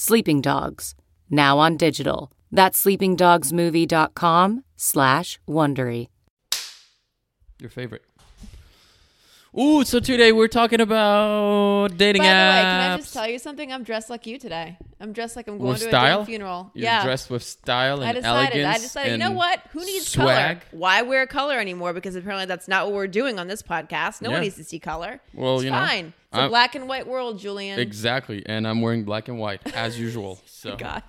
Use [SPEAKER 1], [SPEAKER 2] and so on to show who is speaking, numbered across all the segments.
[SPEAKER 1] Sleeping Dogs, now on digital. That's sleepingdogsmovie.com slash Wondery.
[SPEAKER 2] Your favorite. Ooh, so today we're talking about dating
[SPEAKER 3] By the way,
[SPEAKER 2] apps.
[SPEAKER 3] can I just tell you something? I'm dressed like you today. I'm dressed like I'm going
[SPEAKER 2] With
[SPEAKER 3] to a
[SPEAKER 2] style?
[SPEAKER 3] damn funeral.
[SPEAKER 2] You're
[SPEAKER 3] yeah.
[SPEAKER 2] dressed with style and
[SPEAKER 3] I decided.
[SPEAKER 2] elegance.
[SPEAKER 3] I decided. You know
[SPEAKER 2] and
[SPEAKER 3] what? Who needs
[SPEAKER 2] swag?
[SPEAKER 3] color? Why wear color anymore? Because apparently that's not what we're doing on this podcast. No
[SPEAKER 2] Yeah.
[SPEAKER 3] one needs to see color.
[SPEAKER 2] Well,
[SPEAKER 3] it's
[SPEAKER 2] you know,
[SPEAKER 3] fine. It's a
[SPEAKER 2] I'm-
[SPEAKER 3] black and white world, Julian.
[SPEAKER 2] Exactly, and I'm wearing black and white as usual. So,
[SPEAKER 3] God.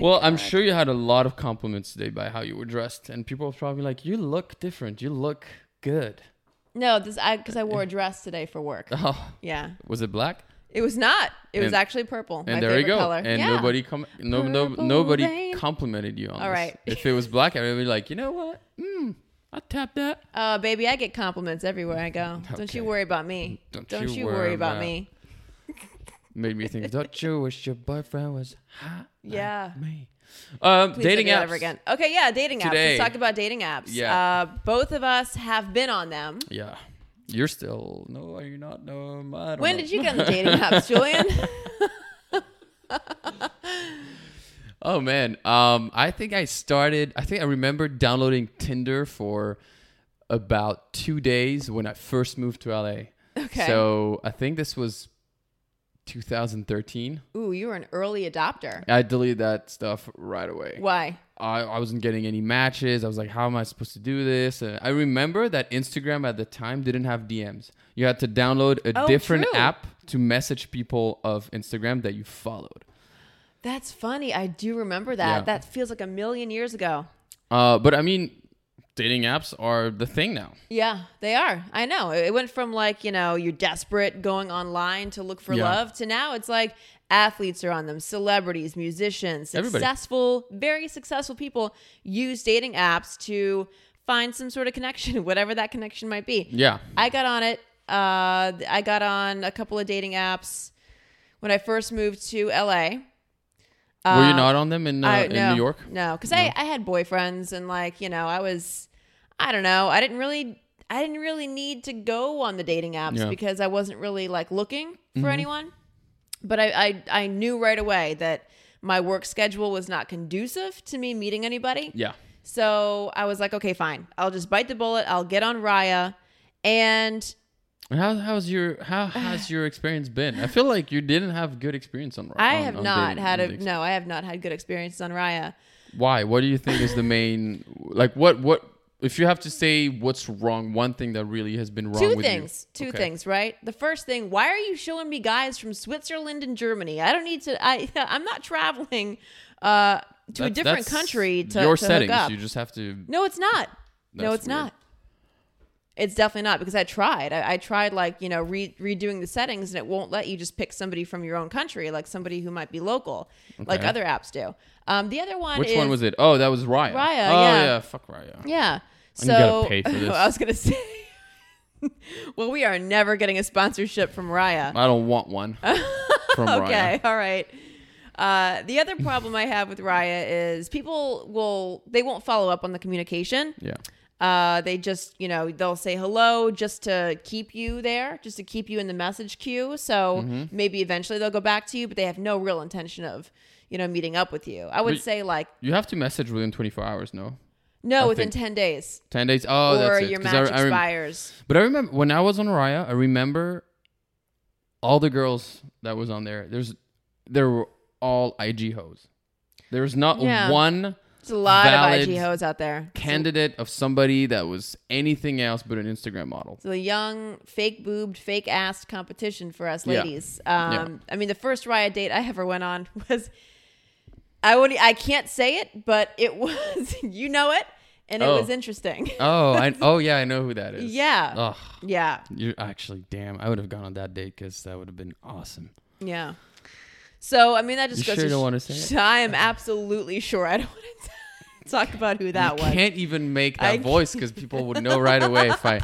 [SPEAKER 2] well, I'm sure you had a lot of compliments today by how you were dressed, and people were probably like, "You look different. You look good."
[SPEAKER 3] No, this I because I wore a dress today for work.
[SPEAKER 2] Oh,
[SPEAKER 3] Yeah.
[SPEAKER 2] was it black?
[SPEAKER 3] It was not. It was actually purple.
[SPEAKER 2] And there you go.
[SPEAKER 3] Color.
[SPEAKER 2] And
[SPEAKER 3] yeah.
[SPEAKER 2] nobody com- no no nobody
[SPEAKER 3] rain.
[SPEAKER 2] complimented you on
[SPEAKER 3] All
[SPEAKER 2] this.
[SPEAKER 3] right.
[SPEAKER 2] If it was black, I would be like, you know what? Mm, I tap that.
[SPEAKER 3] Uh, baby, I get compliments everywhere I go. Don't you worry about me.
[SPEAKER 2] Don't
[SPEAKER 3] Don't,
[SPEAKER 2] you
[SPEAKER 3] you,
[SPEAKER 2] worry
[SPEAKER 3] worry about,
[SPEAKER 2] about-
[SPEAKER 3] me.
[SPEAKER 2] Made me think. Don't you wish your boyfriend was hot?
[SPEAKER 3] Yeah.
[SPEAKER 2] like me. Um,
[SPEAKER 3] Please
[SPEAKER 2] dating
[SPEAKER 3] don't do that
[SPEAKER 2] apps.
[SPEAKER 3] ever again. Okay, yeah, dating apps.
[SPEAKER 2] Today.
[SPEAKER 3] Let's talk about dating apps.
[SPEAKER 2] Yeah.
[SPEAKER 3] Uh, both of us have been on them.
[SPEAKER 2] Yeah. You're still no, are you not? No, I don't
[SPEAKER 3] When
[SPEAKER 2] know.
[SPEAKER 3] did you get on the dating apps, Julian?
[SPEAKER 2] Oh man, um, I think I started. I think I remember downloading Tinder for about two days when I first moved to LA.
[SPEAKER 3] Okay.
[SPEAKER 2] So I think this was 2013.
[SPEAKER 3] Ooh, you were an early adopter.
[SPEAKER 2] I deleted that stuff right away.
[SPEAKER 3] Why?
[SPEAKER 2] I, I wasn't getting any matches. I was like, how am I supposed to do this? And I remember that Instagram at the time didn't have DMs. You had to download a
[SPEAKER 3] Oh,
[SPEAKER 2] different
[SPEAKER 3] true.
[SPEAKER 2] app to message people of Instagram that you followed.
[SPEAKER 3] That's funny. I do remember that.
[SPEAKER 2] Yeah.
[SPEAKER 3] That feels like a million years ago.
[SPEAKER 2] Uh, but I mean, dating apps are the thing now.
[SPEAKER 3] Yeah, they are. I know. It went from like, you know, you're desperate going online to look for
[SPEAKER 2] Yeah.
[SPEAKER 3] love to now it's like athletes are on them, celebrities, musicians,
[SPEAKER 2] Everybody.
[SPEAKER 3] successful, very successful people use dating apps to find some sort of connection, whatever that connection might be.
[SPEAKER 2] Yeah.
[SPEAKER 3] I got on it. Uh, I got on a couple of dating apps when I first moved to LA.
[SPEAKER 2] Were you
[SPEAKER 3] Uh,
[SPEAKER 2] not on them in, uh,
[SPEAKER 3] I-
[SPEAKER 2] in
[SPEAKER 3] no,
[SPEAKER 2] New York?
[SPEAKER 3] No, because I, I had boyfriends and like you know I was, I don't know, I didn't really I didn't really need to go on the dating apps
[SPEAKER 2] Yeah. Mm-hmm.
[SPEAKER 3] because I wasn't really like looking for anyone. But I, I I knew right away that my work schedule was not conducive to me meeting anybody.
[SPEAKER 2] Yeah.
[SPEAKER 3] So I was like, okay, fine, I'll just bite the bullet. I'll get on Raya, and
[SPEAKER 2] And How how's your how has your experience been? I feel like you didn't have good experience on.
[SPEAKER 3] I
[SPEAKER 2] on-
[SPEAKER 3] have
[SPEAKER 2] on
[SPEAKER 3] not
[SPEAKER 2] dating-
[SPEAKER 3] had a no, I have not had good experiences on Raya.
[SPEAKER 2] Why? What do you think is the main like what what if you have to say what's wrong? One thing that really has been wrong.
[SPEAKER 3] two
[SPEAKER 2] with
[SPEAKER 3] things
[SPEAKER 2] You.
[SPEAKER 3] two
[SPEAKER 2] Okay.
[SPEAKER 3] things right the first thing why are you showing me guys from switzerland and germany i don't need to i i'm not traveling uh to a different country to,
[SPEAKER 2] your
[SPEAKER 3] to
[SPEAKER 2] settings. You just have to.
[SPEAKER 3] no it's not no it's
[SPEAKER 2] weird.
[SPEAKER 3] not it's definitely not because i tried I, I tried like you know re- redoing the settings and it won't let you just pick somebody from your own country like somebody who might be local like other apps do um the other one
[SPEAKER 2] Which
[SPEAKER 3] is
[SPEAKER 2] one was it? Oh, that was Raya.
[SPEAKER 3] Raya,
[SPEAKER 2] Oh
[SPEAKER 3] yeah.
[SPEAKER 2] yeah, fuck Raya.
[SPEAKER 3] Yeah.
[SPEAKER 2] you
[SPEAKER 3] So
[SPEAKER 2] gotta pay for this.
[SPEAKER 3] I was gonna say. well, we are never getting a sponsorship from Raya.
[SPEAKER 2] I don't want one from
[SPEAKER 3] okay, all right. Uh, the other problem I have with Raya is people will they won't follow up on the communication.
[SPEAKER 2] Yeah.
[SPEAKER 3] Uh, they just you know they'll say hello just to keep you there, just to keep you in the message queue. So
[SPEAKER 2] Mm-hmm.
[SPEAKER 3] maybe eventually they'll go back to you, but they have no real intention of you know meeting up with you. I would
[SPEAKER 2] But-
[SPEAKER 3] say like
[SPEAKER 2] You have to message within 24 hours. No.
[SPEAKER 3] no
[SPEAKER 2] I
[SPEAKER 3] within
[SPEAKER 2] think-
[SPEAKER 3] ten days.
[SPEAKER 2] 10 days. Oh,
[SPEAKER 3] or
[SPEAKER 2] that's it.
[SPEAKER 3] your match
[SPEAKER 2] I, I rem-
[SPEAKER 3] expires.
[SPEAKER 2] But I remember when I was on Raya, I remember all the girls that was on there. There's there were all IG hoes. There was not
[SPEAKER 3] Yeah.
[SPEAKER 2] one
[SPEAKER 3] There's a lot
[SPEAKER 2] valid
[SPEAKER 3] of IG hoes out there.
[SPEAKER 2] candidate of somebody that was anything else but an Instagram model.
[SPEAKER 3] It's a young, fake boobed, fake assed competition for us
[SPEAKER 2] Yeah.
[SPEAKER 3] ladies. Um, I mean, the first Raya date I ever went on was I would I can't say it, but it was you know it, and it
[SPEAKER 2] Oh.
[SPEAKER 3] was interesting.
[SPEAKER 2] Oh, I, oh yeah, I know who that is.
[SPEAKER 3] Yeah.
[SPEAKER 2] Oh,
[SPEAKER 3] yeah,
[SPEAKER 2] you actually damn. I would have gone on that date because that would have been awesome.
[SPEAKER 3] yeah. So I mean that just
[SPEAKER 2] You
[SPEAKER 3] goes
[SPEAKER 2] sure
[SPEAKER 3] to
[SPEAKER 2] don't
[SPEAKER 3] sh-
[SPEAKER 2] wanna say it?
[SPEAKER 3] I am absolutely sure I don't want to talk about who that
[SPEAKER 2] you
[SPEAKER 3] was.
[SPEAKER 2] can't even make that
[SPEAKER 3] I
[SPEAKER 2] voice because people would know right away if I,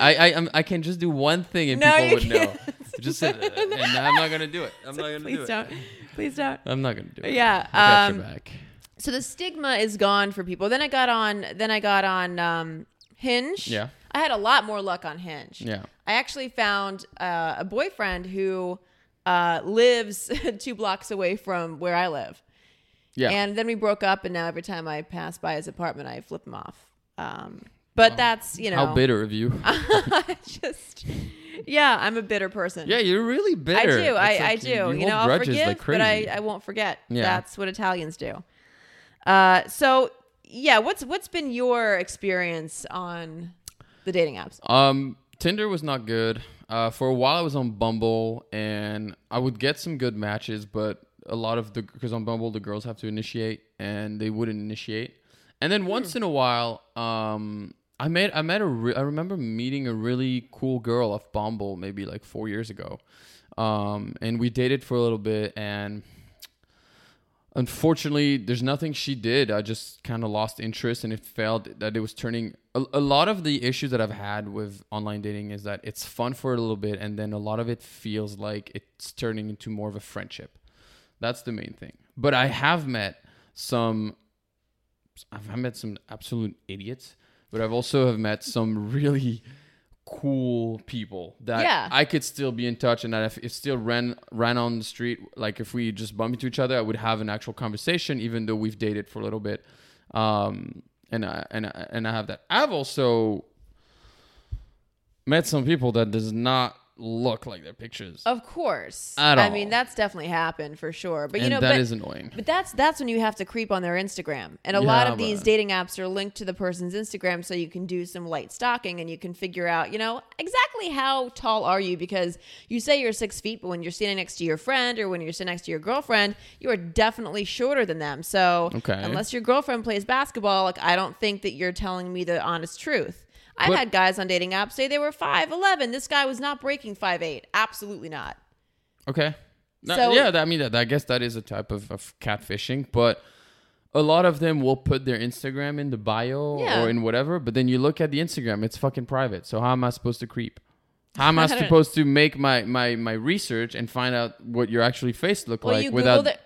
[SPEAKER 2] I, I, I'm- I can just do one thing and
[SPEAKER 3] No,
[SPEAKER 2] people would know.
[SPEAKER 3] can't.
[SPEAKER 2] Just say, uh, and I'm not gonna do it. I'm not gonna do
[SPEAKER 3] Please
[SPEAKER 2] it.
[SPEAKER 3] don't. Please don't.
[SPEAKER 2] I'm not gonna do it.
[SPEAKER 3] Yeah,
[SPEAKER 2] I got
[SPEAKER 3] um,
[SPEAKER 2] your back.
[SPEAKER 3] So the stigma is gone for people. Then I got on. Then I got on um, Hinge.
[SPEAKER 2] Yeah.
[SPEAKER 3] I had a lot more luck on Hinge.
[SPEAKER 2] Yeah.
[SPEAKER 3] I actually found uh, a boyfriend who uh, lives two blocks away from where I live.
[SPEAKER 2] Yeah.
[SPEAKER 3] And then we broke up, and now every time I pass by his apartment, I flip him off. Um, but that's you know
[SPEAKER 2] How bitter of you.
[SPEAKER 3] I just yeah, I'm a bitter person.
[SPEAKER 2] yeah, you're really bitter.
[SPEAKER 3] I do.
[SPEAKER 2] It's
[SPEAKER 3] I,
[SPEAKER 2] like
[SPEAKER 3] I do.
[SPEAKER 2] You,
[SPEAKER 3] You,
[SPEAKER 2] hold
[SPEAKER 3] know, I'll forgive,
[SPEAKER 2] like
[SPEAKER 3] but I. I won't forget.
[SPEAKER 2] Yeah.
[SPEAKER 3] That's what Italians do. Uh, so yeah, what's what's been your experience on the dating apps?
[SPEAKER 2] Um, Tinder was not good. Uh, for a while I was on Bumble and I would get some good matches, but a lot of the because on Bumble the girls have to initiate and they wouldn't initiate. And then once in a while, um, I met I met a re- I remember meeting a really cool girl off Bumble maybe like four years ago, um, and we dated for a little bit and unfortunately there's nothing she did. I just kind of lost interest and it felt that it was turning a, a lot of the issues that i've had with online dating is that it's fun for a little bit and then a lot of it feels like it's turning into more of a friendship. That's the main thing. But i have met some i've met some absolute idiots but i've also have met some really cool people that
[SPEAKER 3] Yeah.
[SPEAKER 2] I could still be in touch and that if, if still ran ran on the street like if we just bump into each other I would have an actual conversation even though we've dated for a little bit um and I, and I, and I have that I've also met some people that does not look like their pictures
[SPEAKER 3] Of course.
[SPEAKER 2] At
[SPEAKER 3] I mean, that's definitely happened for sure. But you
[SPEAKER 2] and
[SPEAKER 3] know,
[SPEAKER 2] that
[SPEAKER 3] but,
[SPEAKER 2] is annoying
[SPEAKER 3] but that's that's when you have to creep on their Instagram. And a lot of these dating apps are linked to the person's Instagram so you can do some light stalking and you can figure out, you know, exactly how tall are you because you say you're 6 feet, but when you're standing next to your friend or when you're sitting next to your girlfriend, you are definitely shorter than them. So,
[SPEAKER 2] Okay.
[SPEAKER 3] unless your girlfriend plays basketball, like I don't think that you're telling me the honest truth. I've
[SPEAKER 2] But-
[SPEAKER 3] had guys on dating apps say they were 5'11. This guy was not breaking 5'8. Absolutely not.
[SPEAKER 2] Okay. No,
[SPEAKER 3] So-
[SPEAKER 2] yeah, that- I mean, that, I guess that is a type of, of catfishing, but a lot of them will put their Instagram in the bio
[SPEAKER 3] Yeah.
[SPEAKER 2] or in whatever, but then you look at the Instagram, it's fucking private. So how am I supposed to creep? How am I
[SPEAKER 3] I
[SPEAKER 2] supposed to make my, my, my research and find out what your actually face look
[SPEAKER 3] Well,
[SPEAKER 2] like without
[SPEAKER 3] their,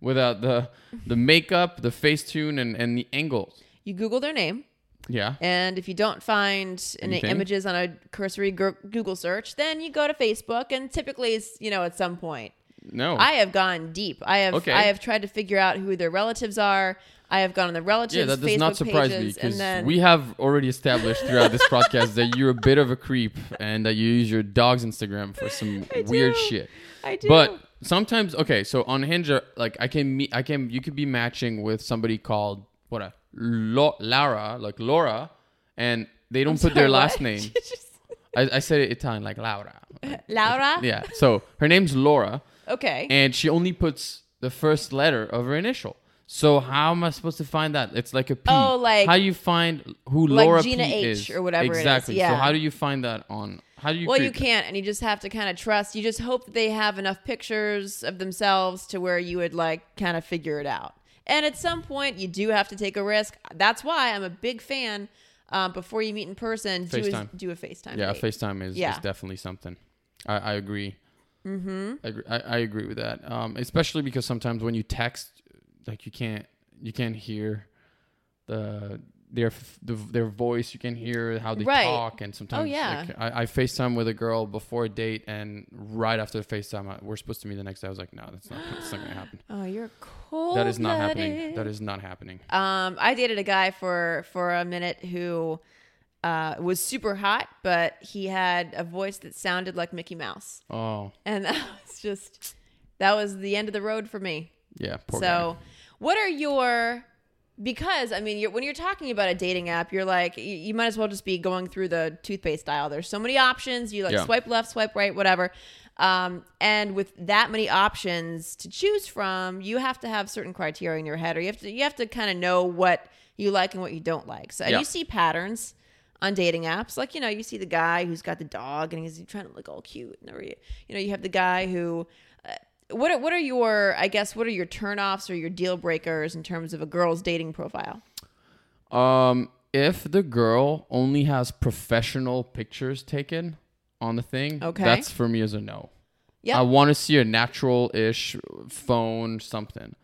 [SPEAKER 2] without the the makeup, the face tune, and, and the angles?
[SPEAKER 3] you Google their name,
[SPEAKER 2] Yeah.
[SPEAKER 3] and if you don't find any
[SPEAKER 2] Anything?
[SPEAKER 3] images on a cursory Goo- Google search, then you go to Facebook, and typically, it's, you know, at some point,
[SPEAKER 2] No.
[SPEAKER 3] I have gone deep. I have
[SPEAKER 2] Okay.
[SPEAKER 3] I have tried to figure out who their relatives are. I have gone on the relatives
[SPEAKER 2] yeah, that does
[SPEAKER 3] Facebook
[SPEAKER 2] not surprise me
[SPEAKER 3] pages,
[SPEAKER 2] because
[SPEAKER 3] then
[SPEAKER 2] we have already established throughout this podcast that you're a bit of a creep and that you use your dog's Instagram for some
[SPEAKER 3] I
[SPEAKER 2] weird
[SPEAKER 3] do.
[SPEAKER 2] shit.
[SPEAKER 3] I do.
[SPEAKER 2] But sometimes, okay, so on Hinge, uh, like I can meet, I can, you could be matching with somebody called what a Lo- Laura, like Laura, and they don't put their last
[SPEAKER 3] what?
[SPEAKER 2] name. I, I said it Italian, like Laura.
[SPEAKER 3] Laura.
[SPEAKER 2] Yeah. So her name's Laura,
[SPEAKER 3] Okay.
[SPEAKER 2] and she only puts the first letter of her initial. So how am I supposed to find that? It's like a P.
[SPEAKER 3] Oh, like-
[SPEAKER 2] how you find who
[SPEAKER 3] like
[SPEAKER 2] Laura
[SPEAKER 3] Gina
[SPEAKER 2] P
[SPEAKER 3] H
[SPEAKER 2] is
[SPEAKER 3] or whatever it is,
[SPEAKER 2] Exactly.
[SPEAKER 3] yeah.
[SPEAKER 2] So how do you find that on? How do you?
[SPEAKER 3] well, you
[SPEAKER 2] that?
[SPEAKER 3] can't, and you just have to kind of trust. You just hope that they have enough pictures of themselves to where you would like kind of figure it out. And at some point, you do have to take a risk. That's why I'm a big fan. Um, before you meet in person, do a,
[SPEAKER 2] FaceTime.
[SPEAKER 3] do a FaceTime.
[SPEAKER 2] Yeah,
[SPEAKER 3] date.
[SPEAKER 2] FaceTime is,
[SPEAKER 3] Yeah.
[SPEAKER 2] is definitely something. I, I agree. Mm-hmm. I agree, I, I agree with that. Um, especially because sometimes when you text, like you can't you can't hear the their their voice. You can hear how they
[SPEAKER 3] Right.
[SPEAKER 2] talk, and sometimes Oh
[SPEAKER 3] yeah.
[SPEAKER 2] like, I, I FaceTime with a girl before a date, and right after the FaceTime, I, we're supposed to meet the next day. I was like, no, that's not that's not gonna happen.
[SPEAKER 3] Oh, you're cold.
[SPEAKER 2] That is not happening. That is not happening.
[SPEAKER 3] Um, I dated a guy for for a minute who uh, was super hot, but he had a voice that sounded like Mickey Mouse,
[SPEAKER 2] Oh
[SPEAKER 3] and that was just that was the end of the road for me.
[SPEAKER 2] yeah, poor
[SPEAKER 3] so,
[SPEAKER 2] guy.
[SPEAKER 3] what are your because I mean, you're, when you're talking about a dating app, you're like, you, you might as well just be going through the toothpaste aisle. There's so many options. You like
[SPEAKER 2] Yeah.
[SPEAKER 3] swipe left, swipe right, whatever. Um, and with that many options to choose from, you have to have certain criteria in your head, or you have to you have to kind of know what you like and what you don't like. So
[SPEAKER 2] Yeah.
[SPEAKER 3] you see patterns on dating apps, like you know, you see the guy who's got the dog and he's trying to look all cute, and you, you know, you have the guy who. Uh, what are, what are your I guess what are your turnoffs or your deal breakers in terms of a girl's dating profile?
[SPEAKER 2] Um, if the girl only has professional pictures taken on the thing,
[SPEAKER 3] Okay.
[SPEAKER 2] that's for me as a no.
[SPEAKER 3] Yeah,
[SPEAKER 2] I want to see a natural-ish phone something.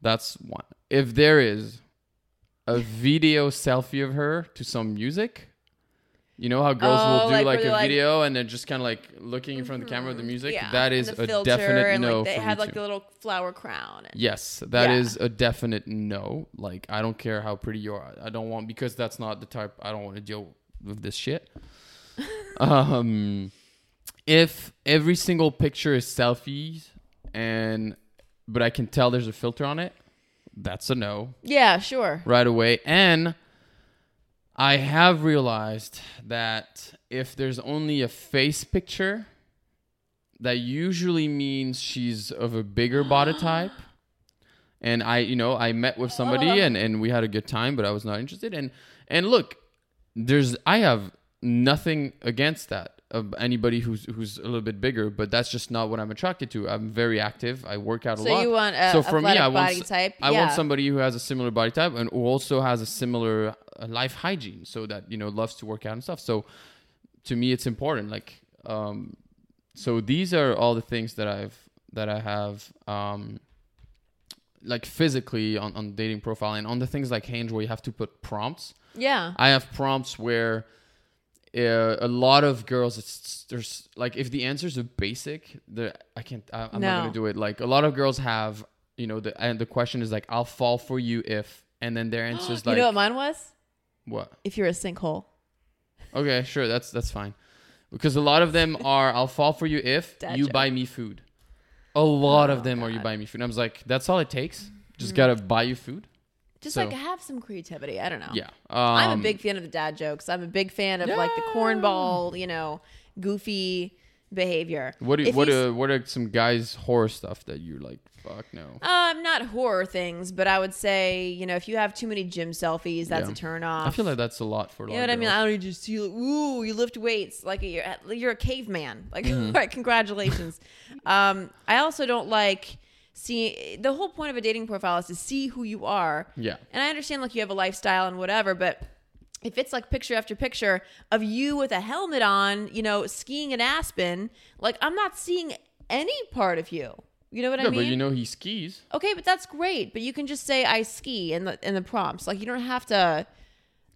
[SPEAKER 2] That's one. If there is a video selfie of her to some music, you know how girls
[SPEAKER 3] Oh,
[SPEAKER 2] will do
[SPEAKER 3] like
[SPEAKER 2] like, a
[SPEAKER 3] they're like-
[SPEAKER 2] video and then just kind of like looking in front of the camera with the music.
[SPEAKER 3] Yeah,
[SPEAKER 2] That is a definite
[SPEAKER 3] and,
[SPEAKER 2] no
[SPEAKER 3] Like they
[SPEAKER 2] me
[SPEAKER 3] like the little flower crown. And,
[SPEAKER 2] Yes, that
[SPEAKER 3] Yeah.
[SPEAKER 2] is a definite no. Like I don't care how pretty you are. I don't want because that's not the type I don't want to deal with this shit. um if every single picture is selfies and but I can tell there's a filter on it, that's a no
[SPEAKER 3] yeah, sure.
[SPEAKER 2] right away. And I have realized that if there's only a face picture, that usually means she's of a bigger body type. And I, you know, I met with somebody and, and we had a good time, but I was not interested. And and look, there's I have nothing against that of anybody who's who's a little bit bigger, but that's just not what I'm attracted to. I'm very active. I work out a
[SPEAKER 3] So
[SPEAKER 2] lot.
[SPEAKER 3] you want a
[SPEAKER 2] so for me, I want
[SPEAKER 3] type?
[SPEAKER 2] I want somebody who has a similar body type and who also has a similar uh, life hygiene, so that you know loves to work out and stuff. So to me, it's important. Like, um, so these are all the things that I've that I have, um, like physically on on dating profile and on the things like Hinge where you have to put prompts.
[SPEAKER 3] Yeah.
[SPEAKER 2] I have prompts where uh, a lot of girls, it's there's like if the answers are basic, the I can't. I, I'm not gonna do it. Like a lot of girls have, you know, the and the question is like, "I'll fall for you if," and then their answer is like you
[SPEAKER 3] know what mine was?
[SPEAKER 2] "What?"
[SPEAKER 3] If you're a sinkhole.
[SPEAKER 2] Okay, sure, that's that's fine, because a lot of them are, "I'll fall for you if
[SPEAKER 3] Dad
[SPEAKER 2] you
[SPEAKER 3] joke.
[SPEAKER 2] buy me food." A lot
[SPEAKER 3] Oh,
[SPEAKER 2] of them are, "You
[SPEAKER 3] God.
[SPEAKER 2] buy me food." And I was like, "That's all it takes. Just
[SPEAKER 3] Mm.
[SPEAKER 2] gotta buy you food."
[SPEAKER 3] Just
[SPEAKER 2] So-
[SPEAKER 3] like have some creativity. I don't know.
[SPEAKER 2] Yeah,
[SPEAKER 3] I'm a
[SPEAKER 2] Um,
[SPEAKER 3] big fan of the dad jokes. I'm a big fan of like the cornball, you know, goofy behavior.
[SPEAKER 2] What do, what what are some guys horror stuff that you're like, fuck no.
[SPEAKER 3] Um, not horror things, but I would say, you know, if you have too many gym selfies, that's
[SPEAKER 2] Yeah.
[SPEAKER 3] a turn off.
[SPEAKER 2] I feel like that's a lot for a lot
[SPEAKER 3] you know what I mean? I don't even just see, like, ooh, you lift weights like you're you're a caveman. Like,
[SPEAKER 2] Mm-hmm.
[SPEAKER 3] all right, congratulations. um, I also don't like see the whole point of a dating profile is to see who you are.
[SPEAKER 2] Yeah.
[SPEAKER 3] And I understand like you have a lifestyle and whatever, but if it's like picture after picture of you with a helmet on, you know, skiing in Aspen, like I'm not seeing any part of you. You know what
[SPEAKER 2] Yeah,
[SPEAKER 3] I mean?
[SPEAKER 2] but you know he skis.
[SPEAKER 3] okay, but that's great. But you can just say I ski in the in the prompts. Like you don't have to.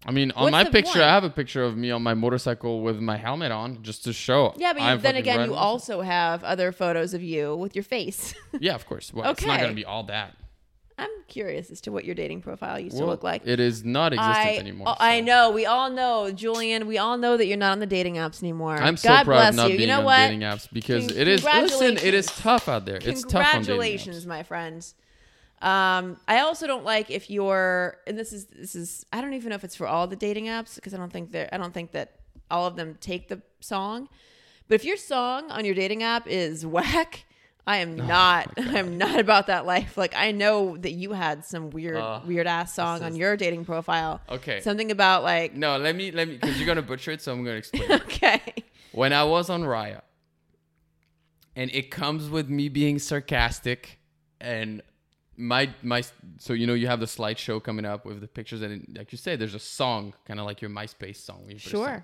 [SPEAKER 2] I mean, on
[SPEAKER 3] What's
[SPEAKER 2] my picture,
[SPEAKER 3] point?
[SPEAKER 2] I have a picture of me on my motorcycle with my helmet on, just to show.
[SPEAKER 3] Yeah, but you, then again, you also have other photos of you with your face.
[SPEAKER 2] Yeah, of course. Well, it's not gonna be all that.
[SPEAKER 3] I'm curious as to what your dating profile used to look like.
[SPEAKER 2] It is not existent
[SPEAKER 3] I,
[SPEAKER 2] anymore.
[SPEAKER 3] I
[SPEAKER 2] so.
[SPEAKER 3] know. We all know, Julian. We all know that you're not on the dating apps anymore.
[SPEAKER 2] I'm so
[SPEAKER 3] God
[SPEAKER 2] proud of not
[SPEAKER 3] you.
[SPEAKER 2] being
[SPEAKER 3] you know
[SPEAKER 2] on
[SPEAKER 3] what?
[SPEAKER 2] dating apps because
[SPEAKER 3] Con-
[SPEAKER 2] it is. Listen, it is tough out there. It's tough
[SPEAKER 3] Congratulations, my friends. Um, I also don't like if you're, and this is this is. I don't even know if it's for all the dating apps because I don't think that I don't think that all of them take the song. But if your song on your dating app is whack, I am
[SPEAKER 2] Oh
[SPEAKER 3] not. I'm not about that life. Like I know that you had some weird,
[SPEAKER 2] Uh,
[SPEAKER 3] weird ass song on your dating profile.
[SPEAKER 2] Okay.
[SPEAKER 3] Something about like.
[SPEAKER 2] No, let me let me because you're gonna butcher it, so I'm gonna explain. it.
[SPEAKER 3] Okay.
[SPEAKER 2] when I was on Raya, and it comes with me being sarcastic, and my my so you know you have the slideshow coming up with the pictures, and it, like you say, there's a song, kind of like your MySpace song. put song.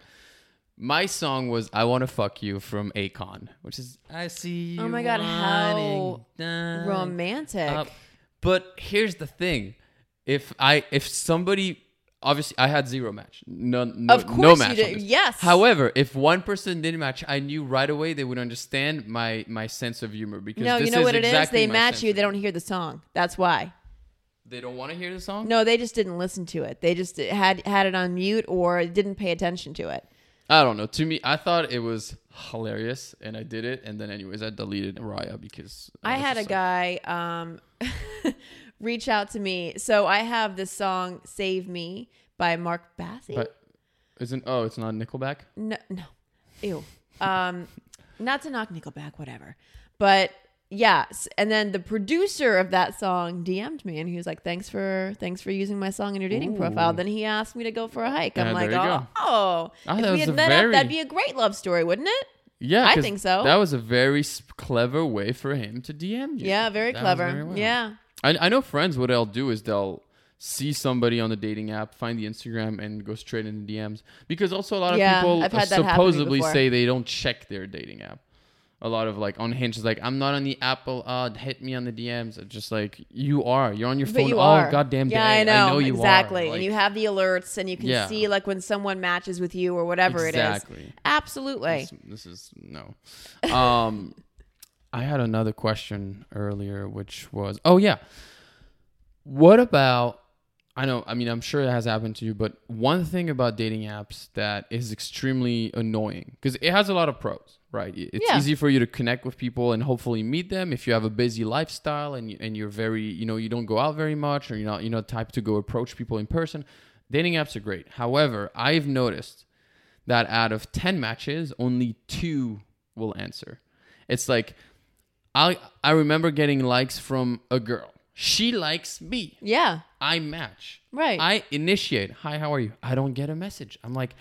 [SPEAKER 2] My song was "I Want to Fuck You" from Akon, which is I see.
[SPEAKER 3] Oh my God, how Romantic.
[SPEAKER 2] up. But here's the thing: if I if somebody obviously I had zero match, no no,
[SPEAKER 3] Of
[SPEAKER 2] no
[SPEAKER 3] course you
[SPEAKER 2] match.
[SPEAKER 3] did.
[SPEAKER 2] on.
[SPEAKER 3] Yes.
[SPEAKER 2] However, if one person didn't match, I knew right away they would understand my my sense of humor because
[SPEAKER 3] no, you know what it is?
[SPEAKER 2] exactly
[SPEAKER 3] They match you. They don't hear the song. That's why.
[SPEAKER 2] They don't want to hear the song.
[SPEAKER 3] No, they just didn't listen to it. They just had had it on mute or didn't pay attention to it.
[SPEAKER 2] I don't know. To me, I thought it was hilarious, and I did it. And then, anyways, I deleted Raya because
[SPEAKER 3] I
[SPEAKER 2] was
[SPEAKER 3] had a
[SPEAKER 2] like-
[SPEAKER 3] guy um, reach out to me. So I have this song "Save Me" by Mark Bassey.
[SPEAKER 2] But isn't oh, it's not Nickelback.
[SPEAKER 3] no, no, ew. Um, not to knock Nickelback, whatever. But yeah, s- and then the producer of that song DM'd me, and he was like, "Thanks for thanks for using my song in your dating
[SPEAKER 2] Ooh.
[SPEAKER 3] profile." Then he asked me to go for a hike. I'm
[SPEAKER 2] Yeah,
[SPEAKER 3] like, "Oh, oh,
[SPEAKER 2] Ah,
[SPEAKER 3] if
[SPEAKER 2] that
[SPEAKER 3] we had met
[SPEAKER 2] very-
[SPEAKER 3] up, that'd be a great love story, wouldn't it?"
[SPEAKER 2] Yeah,
[SPEAKER 3] I think so.
[SPEAKER 2] That was a very clever way for him to DM you.
[SPEAKER 3] yeah, very
[SPEAKER 2] That
[SPEAKER 3] clever.
[SPEAKER 2] very well.
[SPEAKER 3] Yeah.
[SPEAKER 2] I, I know friends. What they'll do is they'll see somebody on the dating app, find the Instagram, and go straight into DMs. Because also a lot of
[SPEAKER 3] Yeah,
[SPEAKER 2] people
[SPEAKER 3] I've had that happen to me
[SPEAKER 2] supposedly say they don't check their dating app. A lot of like unhinged is like I'm not on the Apple. Uh, hit me on the DMs. It's just like you are. You're on your phone
[SPEAKER 3] you
[SPEAKER 2] all
[SPEAKER 3] are.
[SPEAKER 2] goddamn day.
[SPEAKER 3] Yeah, I know.
[SPEAKER 2] you
[SPEAKER 3] exactly.
[SPEAKER 2] are. Like,
[SPEAKER 3] and you have the alerts and you can
[SPEAKER 2] Yeah.
[SPEAKER 3] see like when someone matches with you or whatever it is.
[SPEAKER 2] exactly.
[SPEAKER 3] Absolutely.
[SPEAKER 2] This, this is no. Um, I had another question earlier, which was, oh yeah, what about? I know. I mean, I'm sure it has happened to you, but one thing about dating apps that is extremely annoying because it has a lot of pros, right? It's
[SPEAKER 3] Yeah.
[SPEAKER 2] easy for you to connect with people and hopefully meet them if you have a busy lifestyle and you, and you're very, you know, you don't go out very much or you're not, you know, type to go approach people in person. Dating apps are great. However, I've noticed that out of 10 matches, only two will answer. It's like I I remember getting likes from a girl. She likes me.
[SPEAKER 3] Yeah.
[SPEAKER 2] I match.
[SPEAKER 3] Right.
[SPEAKER 2] I initiate. Hi, how are you? I don't get a message. I'm like,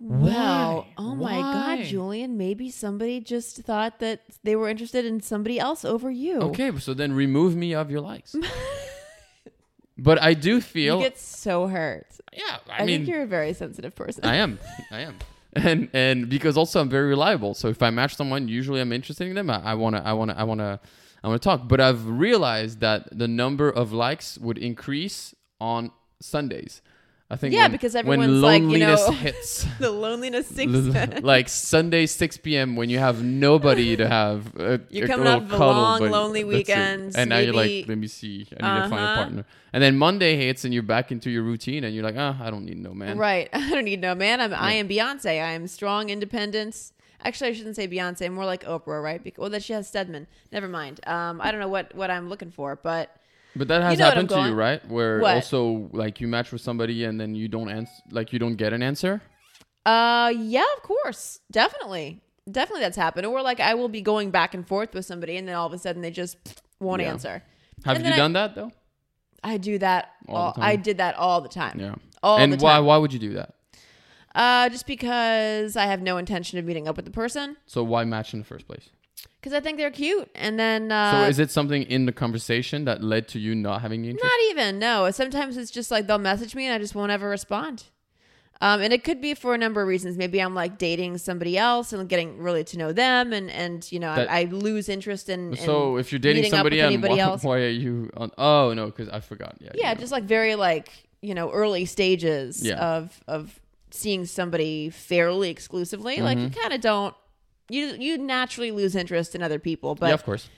[SPEAKER 3] Wow.
[SPEAKER 2] why?
[SPEAKER 3] Oh my
[SPEAKER 2] Why?
[SPEAKER 3] God, Julian. Maybe somebody just thought that they were interested in somebody else over you.
[SPEAKER 2] Okay, so then remove me of your likes. but I do feel.
[SPEAKER 3] You get so hurt.
[SPEAKER 2] yeah,
[SPEAKER 3] I,
[SPEAKER 2] I, mean
[SPEAKER 3] think you're a very sensitive person.
[SPEAKER 2] I am. I am. And and because also I'm very reliable. So if I match someone, usually I'm interested in them. I, I wanna I wanna I wanna I wanna talk. But I've realized that the number of likes would increase on Sundays. I think
[SPEAKER 3] Yeah,
[SPEAKER 2] when,
[SPEAKER 3] because
[SPEAKER 2] when
[SPEAKER 3] everyone's like, you
[SPEAKER 2] loneliness
[SPEAKER 3] know,
[SPEAKER 2] hits
[SPEAKER 3] the loneliness sinks.
[SPEAKER 2] like Sunday 6 p.m. when you have nobody to have a,
[SPEAKER 3] You're
[SPEAKER 2] a
[SPEAKER 3] coming off of a long, lonely weekends,
[SPEAKER 2] and now you're like, let me see, I need to find a
[SPEAKER 3] Uh-huh.
[SPEAKER 2] partner. And then Monday hits and you're back into your routine and you're like, ah, I don't need no man.
[SPEAKER 3] Right. I don't need no man. I'm, I am Beyonce. I am strong independence. Actually, I shouldn't say Beyonce. More like Oprah, right? Because, well, that she has Stedman. Never mind. Um, I don't know what, what I'm looking for, but
[SPEAKER 2] But that has
[SPEAKER 3] know
[SPEAKER 2] happened to you, right? Where
[SPEAKER 3] What?
[SPEAKER 2] also like you match with somebody and then you don't answer, like you don't get an answer.
[SPEAKER 3] uh, yeah, of course, definitely, definitely that's happened. Or like I will be going back and forth with somebody, and then all of a sudden they just won't
[SPEAKER 2] Yeah.
[SPEAKER 3] answer.
[SPEAKER 2] Have
[SPEAKER 3] And
[SPEAKER 2] you
[SPEAKER 3] then I-
[SPEAKER 2] done that though?
[SPEAKER 3] I do that.
[SPEAKER 2] All
[SPEAKER 3] All
[SPEAKER 2] the
[SPEAKER 3] I did that all the time.
[SPEAKER 2] Yeah.
[SPEAKER 3] All
[SPEAKER 2] and why why would you do that?
[SPEAKER 3] Uh, just because I have no intention of meeting up with the person.
[SPEAKER 2] So why match in the first place?
[SPEAKER 3] Because I think they're cute, and then uh,
[SPEAKER 2] so is it something in the conversation that led to you not having the interest?
[SPEAKER 3] Not even. No. Sometimes it's just like they'll message me and I just won't ever respond. Um, and it could be for a number of reasons. Maybe I'm like dating somebody else and getting really to know them, and and you know
[SPEAKER 2] That-
[SPEAKER 3] I, I lose interest in. in
[SPEAKER 2] So if you're dating somebody and
[SPEAKER 3] anybody
[SPEAKER 2] why,
[SPEAKER 3] else.
[SPEAKER 2] why are you on? Oh no, because I forgot. Yeah.
[SPEAKER 3] yeah,
[SPEAKER 2] you know.
[SPEAKER 3] just like very like you know early stages
[SPEAKER 2] Yeah.
[SPEAKER 3] of of seeing somebody fairly exclusively. Like
[SPEAKER 2] Mm-hmm.
[SPEAKER 3] you kind of don't. You you naturally lose interest in other people, but
[SPEAKER 2] yeah, of course.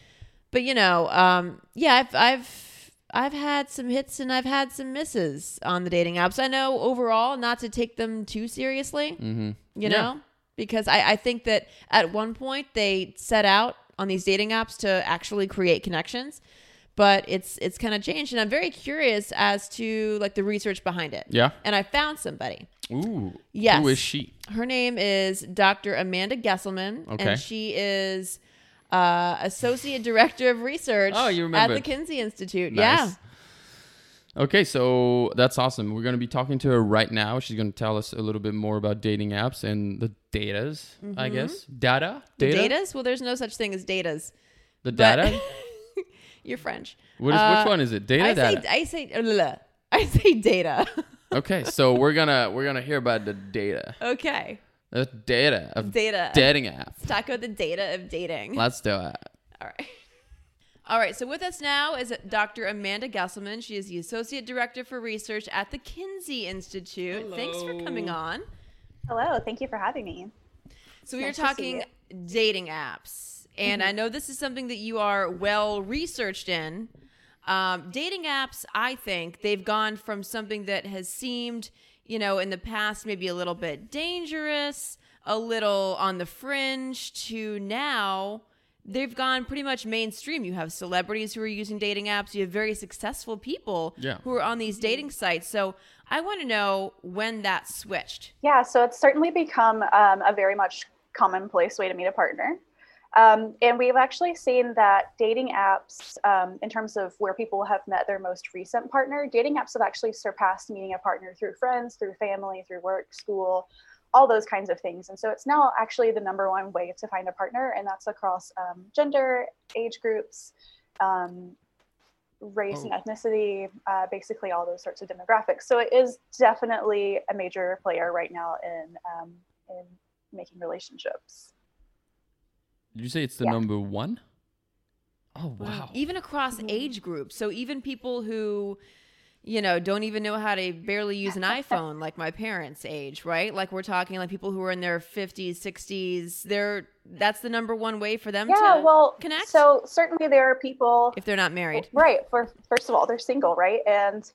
[SPEAKER 3] but you know, um, yeah, I've I've I've had some hits and I've had some misses on the dating apps. I know overall not to take them too seriously,
[SPEAKER 2] Mm-hmm.
[SPEAKER 3] you
[SPEAKER 2] Yeah.
[SPEAKER 3] know, because I, I think that at one point they set out on these dating apps to actually create connections, but it's it's kind of changed, and I'm very curious as to like the research behind it.
[SPEAKER 2] Yeah.
[SPEAKER 3] And I found somebody.
[SPEAKER 2] Ooh.
[SPEAKER 3] Yes.
[SPEAKER 2] Who is she?
[SPEAKER 3] Her name is Dr. Amanda Gesselman,
[SPEAKER 2] Okay.
[SPEAKER 3] and she is uh, associate director of research
[SPEAKER 2] Oh, you
[SPEAKER 3] at the. Kinsey Institute.
[SPEAKER 2] Nice.
[SPEAKER 3] Yeah,
[SPEAKER 2] Okay, so that's awesome. We're going to be talking to her right now. She's going to tell us a little bit more about dating apps and the datas, I guess. Data?
[SPEAKER 3] Mm-hmm. the
[SPEAKER 2] Data?
[SPEAKER 3] datas. Well, there's no such thing as datas.
[SPEAKER 2] The data?
[SPEAKER 3] You're French.
[SPEAKER 2] What is,
[SPEAKER 3] Uh,
[SPEAKER 2] which one is it? Data?
[SPEAKER 3] I
[SPEAKER 2] data?
[SPEAKER 3] say I say uh, I say data.
[SPEAKER 2] okay, so we're gonna we're gonna hear about the data,
[SPEAKER 3] okay,
[SPEAKER 2] the data of
[SPEAKER 3] data.
[SPEAKER 2] dating apps.
[SPEAKER 3] Let's talk about the data of dating.
[SPEAKER 2] Let's do it.
[SPEAKER 3] All right. All right, so with us now is Dr. Amanda Gesselman. She is the Associate Director for Research at the Kinsey Institute. Thanks for coming on.
[SPEAKER 4] Hello, thank you for having me.
[SPEAKER 3] So we were
[SPEAKER 4] Nice to see
[SPEAKER 3] talking dating apps, and I know this is something that you are well researched in. Um, dating apps, I think they've gone from something that has seemed, you know, in the past maybe a little bit dangerous, a little on the fringe, to now they've gone pretty much mainstream. You have celebrities who are using dating apps. You have very successful people
[SPEAKER 2] Yeah.
[SPEAKER 3] who are on these dating sites. So I want to know when that switched.
[SPEAKER 4] Yeah, so it's certainly become um, a very much commonplace way to meet a partner. Um, and we've actually seen that dating apps, um, in terms of where people have met their most recent partner, dating apps have actually surpassed meeting a partner through friends, through family, through work, school, all those kinds of things. And so it's now actually the number one way to find a partner, and that's across um, gender, age groups, um, race
[SPEAKER 2] Oh.
[SPEAKER 4] and ethnicity, uh, basically all those sorts of demographics. So it is definitely a major player right now in um, in making relationships.
[SPEAKER 2] Did you say it's the
[SPEAKER 4] Yeah.
[SPEAKER 2] number one? Oh mm, wow.
[SPEAKER 3] Even across mm-hmm. age groups. So even people who, you know, don't even know how to barely use an iPhone, like my parents' age, right? Like we're talking like people who are in their 50s, 60s. They're that's the number one way for them
[SPEAKER 4] Yeah,
[SPEAKER 3] to
[SPEAKER 4] well,
[SPEAKER 3] connect?
[SPEAKER 4] So certainly there are people
[SPEAKER 3] if they're not married.
[SPEAKER 4] Right. For first of all, they're single, right? And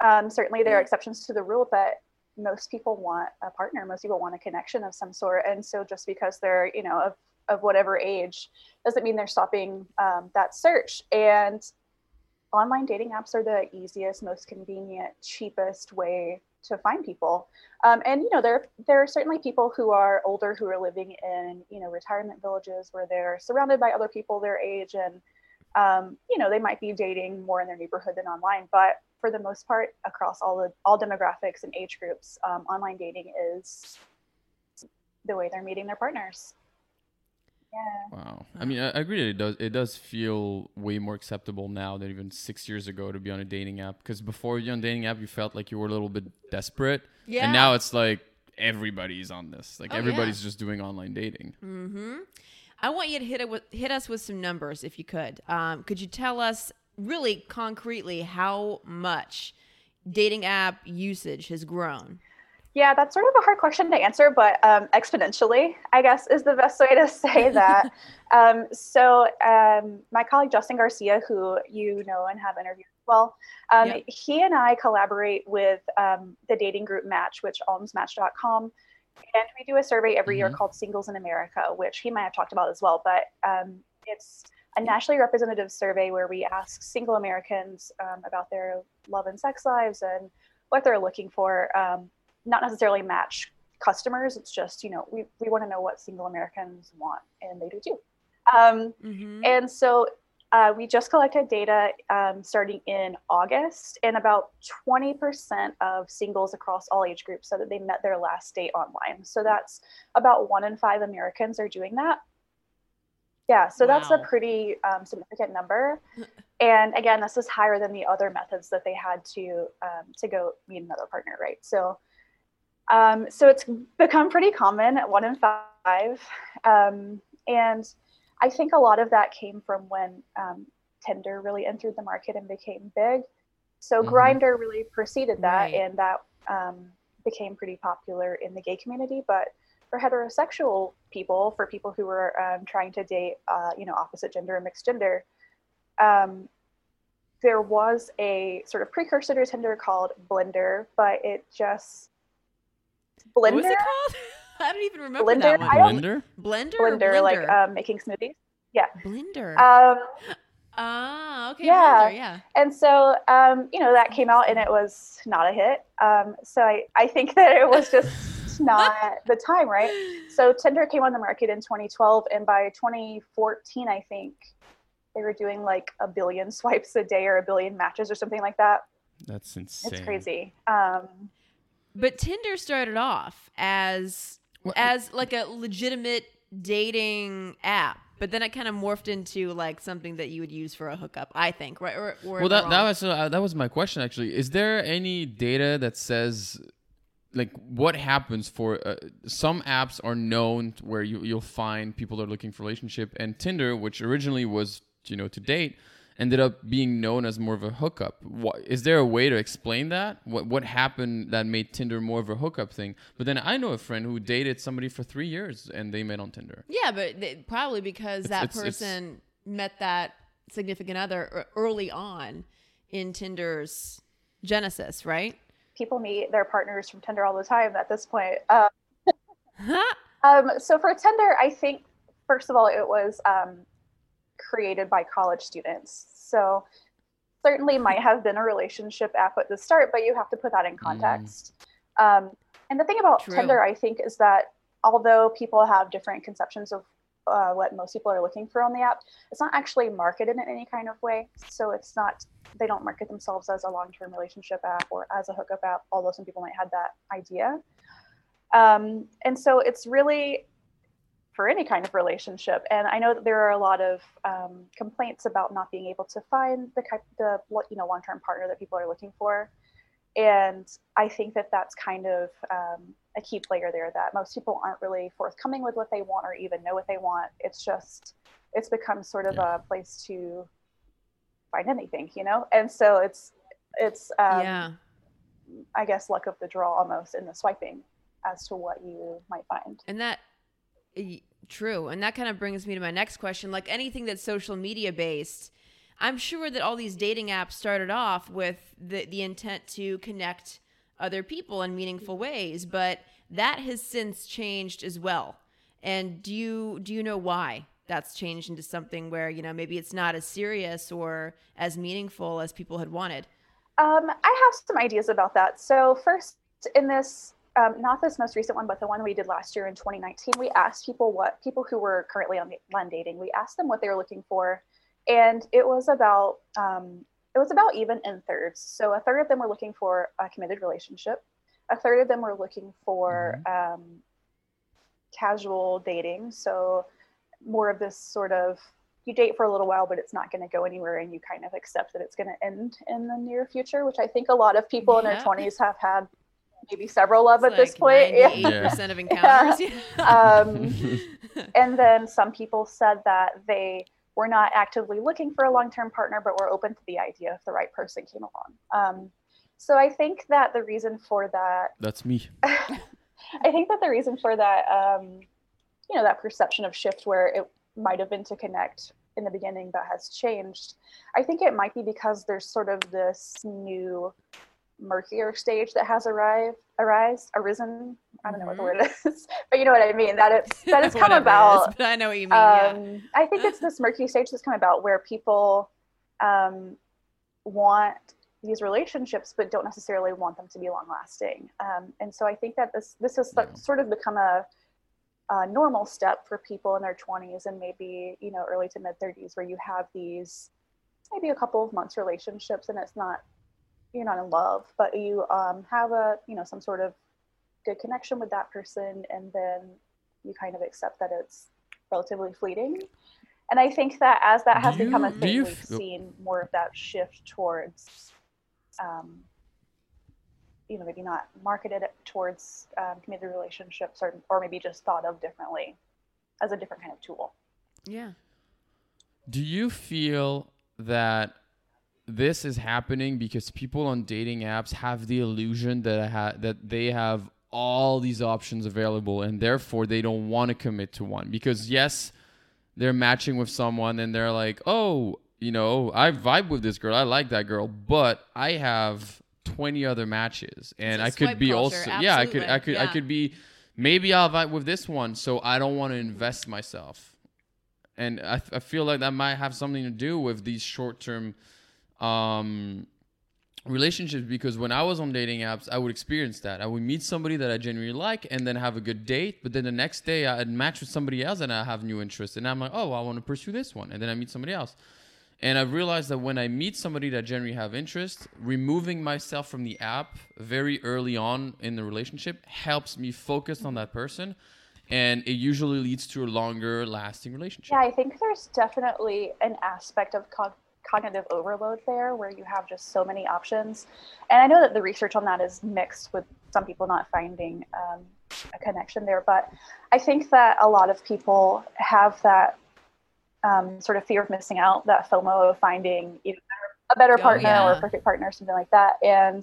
[SPEAKER 4] um, certainly there are mm-hmm. exceptions to the rule, but most people want a partner. Most people want a connection of some sort. And so just because they're, you know, of, of whatever age doesn't mean they're stopping um, that search. And online dating apps are the easiest, most convenient, cheapest way to find people. Um, and you know, there there are certainly people who are older who are living in you know retirement villages where they're surrounded by other people their age, and um, you know they might be dating more in their neighborhood than online. But for the most part, across all the all demographics and age groups, um, online dating is the way they're meeting their partners. Yeah.
[SPEAKER 2] Wow. I mean, I I agree. That it does. It does feel way more acceptable now than even six years ago to be on a dating app. Because before you're on a dating app, you felt like you were a little bit desperate.
[SPEAKER 3] Yeah.
[SPEAKER 2] And now it's like everybody's on this. Like
[SPEAKER 3] Oh, yeah.
[SPEAKER 2] everybody's just doing online dating.
[SPEAKER 3] Mm-hmm. I want you to hit it with, hit us with some numbers if you could. Um, could you tell us really concretely how much dating app usage has grown?
[SPEAKER 4] Yeah, that's sort of a hard question to answer, but um, exponentially, I guess, is the best way to say that. um, so, um, my colleague Justin Garcia, who you know and have interviewed as well, um,
[SPEAKER 3] Yep.
[SPEAKER 4] he and I collaborate with um, the dating group Match, which owns Match.com. And we do a survey every year
[SPEAKER 2] Mhm.
[SPEAKER 4] called Singles in America, which he might have talked about as well. But um, it's a nationally representative survey where we ask single Americans um, about their love and sex lives and what they're looking for. Not necessarily match customers. It's just, you know, we, we want to know what single Americans want, and they do too. Um,
[SPEAKER 3] Mm-hmm.
[SPEAKER 4] and so uh, we just collected data um, starting in August, and about 20% of singles across all age groups said that they met their last date online. So that's about one in five Americans are doing that. Yeah, so that's a pretty um, significant number. And again, this is higher than the other methods that they had to um, to go meet another partner, right? So, um, so it's become pretty common at one in five, um, and I think a lot of that came from when um, Tinder really entered the market and became big. So
[SPEAKER 2] Mhm.
[SPEAKER 4] Grindr really preceded that,
[SPEAKER 3] Right.
[SPEAKER 4] and that um, became pretty popular in the gay community. But for heterosexual people, for people who were um, trying to date, uh, you know, opposite gender or mixed gender, um, there was a sort of precursor to Tinder called Blendr, but it just
[SPEAKER 3] What was it called? I don't even remember
[SPEAKER 4] Blender?
[SPEAKER 3] that one.
[SPEAKER 4] I don't-
[SPEAKER 2] Blender?
[SPEAKER 3] Blender,
[SPEAKER 4] Blender, like um, making smoothies. Yeah.
[SPEAKER 3] Blender.
[SPEAKER 4] Um,
[SPEAKER 3] ah, okay.
[SPEAKER 4] yeah.
[SPEAKER 3] Blender, yeah.
[SPEAKER 4] and so um, you know that came out and it was not a hit. Um, so I, I think that it was just not the time, right? So Tinder came on the market in 2012, and by 2014, I think they were doing like a billion swipes a day or a billion matches or something like that.
[SPEAKER 2] That's insane.
[SPEAKER 4] It's crazy. Um,
[SPEAKER 3] But Tinder started off as
[SPEAKER 2] Well,
[SPEAKER 3] as like a legitimate dating app, but then it kind of morphed into like something that you would use for a hookup. I think, right? Or, or
[SPEAKER 2] well, that that was uh, that was my question actually. Is there any data that says like what happens for uh, some apps are known where you you'll find people that are looking for relationship and Tinder, which originally was you know to date, ended up being known as more of a hookup. What, is there a way to explain that? What what happened that made Tinder more of a hookup thing? But then I know a friend who dated somebody for three years and they met on Tinder.
[SPEAKER 3] Yeah, but they, probably because
[SPEAKER 2] It's-
[SPEAKER 3] that
[SPEAKER 2] it's- it's-
[SPEAKER 3] person met that significant other early on in Tinder's genesis, right?
[SPEAKER 4] people meet their partners from Tinder all the time at this point. Uh, Um, so for Tinder, I think first of all, it was um, created by college students. So certainly might have been a relationship app at the start, but you have to put that in context. Um, and the thing about
[SPEAKER 3] True.
[SPEAKER 4] Tinder, I think, is that although people have different conceptions of uh, what most people are looking for on the app, it's not actually marketed in any kind of way. So it's not, they don't market themselves as a long term relationship app or as a hookup app, although some people might have that idea. Um, and so it's really for any kind of relationship. And I know that there are a lot of um, complaints about not being able to find the the you know long term partner that people are looking for. And I think that that's kind of um, a key player there that most people aren't really forthcoming with what they want or even know what they want. It's just it's become sort of yeah. a place to find anything, you know. And so it's it's um, yeah. I guess luck of the draw almost in the swiping as to what you might find.
[SPEAKER 3] And that true. And that kind of brings me to my next question. Like anything that's social media based, I'm sure that all these dating apps started off with the the intent to connect other people in meaningful ways, but that has since changed as well. And do you do you know why that's changed into something where, you know, maybe it's not as serious or as meaningful as people had wanted?
[SPEAKER 4] Um, I have some ideas about that. So first in this um, not this most recent one, but the one we did last year in 2019, we asked people what people who were currently on LEN dating, we asked them what they were looking for, and it was about um, it was about even in thirds. So a third of them were looking for a committed relationship, a third of them were looking for mm-hmm. um, casual dating, so more of this sort of you date for a little while, but it's not going to go anywhere, and you kind of accept that it's going to end in the near future, which I think a lot of people yeah. in their 20s have had maybe several of it's at like this point.
[SPEAKER 3] Yeah. percent of encounters.
[SPEAKER 4] Yeah. um, and then some people said that they were not actively looking for a long-term partner, but were open to the idea if the right person came along. Um, so I think that the reason for that.
[SPEAKER 2] That's me.
[SPEAKER 4] I think that the reason for that, um, you know, that perception of shift where it might have been to connect in the beginning but has changed. I think it might be because there's sort of this new murkier stage that has arrived arise arisen i don't know mm-hmm. what the mm-hmm. word is but you know what i mean that it's that it's come about
[SPEAKER 3] is, i know what you mean um, yeah.
[SPEAKER 4] i think it's this murky stage that's come about where people um, want these relationships but don't necessarily want them to be long lasting um, and so i think that this this has yeah. sort of become a, a normal step for people in their 20s and maybe you know early to mid 30s where you have these maybe a couple of months relationships and it's not you're not in love, but you um, have a you know some sort of good connection with that person, and then you kind of accept that it's relatively fleeting. And I think that as that has you, become a thing, we've seen more of that shift towards, um, you know, maybe not marketed towards um, committed relationships, or or maybe just thought of differently as a different kind of tool.
[SPEAKER 3] Yeah.
[SPEAKER 2] Do you feel that this is happening because people on dating apps have the illusion that I ha- that they have all these options available and therefore they don't want to commit to one because yes they're matching with someone and they're like oh you know i vibe with this girl i like that girl but i have 20 other matches and i could be culture, also absolutely. yeah i could i could yeah. i could be maybe i'll vibe with this one so i don't want to invest myself and I, I feel like that might have something to do with these short-term um, relationships because when I was on dating apps, I would experience that. I would meet somebody that I genuinely like and then have a good date, but then the next day I'd match with somebody else and I have new interests. And I'm like, oh, I want to pursue this one. And then I meet somebody else. And I've realized that when I meet somebody that generally have interest, removing myself from the app very early on in the relationship helps me focus on that person. And it usually leads to a longer lasting relationship.
[SPEAKER 4] Yeah, I think there's definitely an aspect of cognitive overload there where you have just so many options. And I know that the research on that is mixed with some people not finding um, a connection there, but I think that a lot of people have that um, sort of fear of missing out, that FOMO of finding either a better oh, partner yeah. or a perfect partner, something like that. And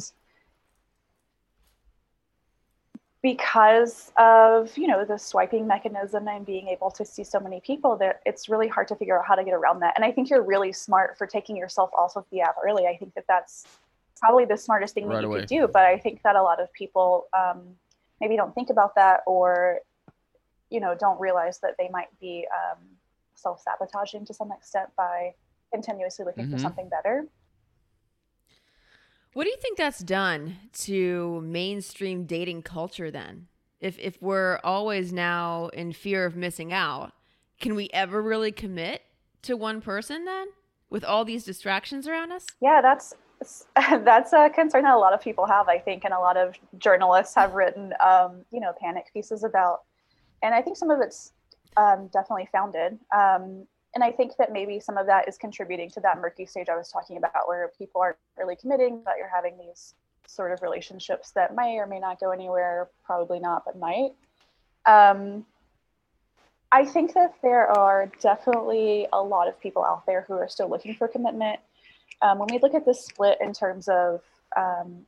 [SPEAKER 4] because of you know the swiping mechanism and being able to see so many people that it's really hard to figure out how to get around that and i think you're really smart for taking yourself off of the app early i think that that's probably the smartest thing right that you away. could do but i think that a lot of people um, maybe don't think about that or you know don't realize that they might be um, self-sabotaging to some extent by continuously looking mm-hmm. for something better
[SPEAKER 3] what do you think that's done to mainstream dating culture then? If if we're always now in fear of missing out, can we ever really commit to one person then with all these distractions around us?
[SPEAKER 4] Yeah, that's that's a concern that a lot of people have, I think, and a lot of journalists have written, um, you know, panic pieces about. And I think some of it's um, definitely founded. Um, and I think that maybe some of that is contributing to that murky stage I was talking about, where people aren't really committing, but you're having these sort of relationships that may or may not go anywhere, probably not, but might. Um, I think that there are definitely a lot of people out there who are still looking for commitment. Um, when we look at the split in terms of, um,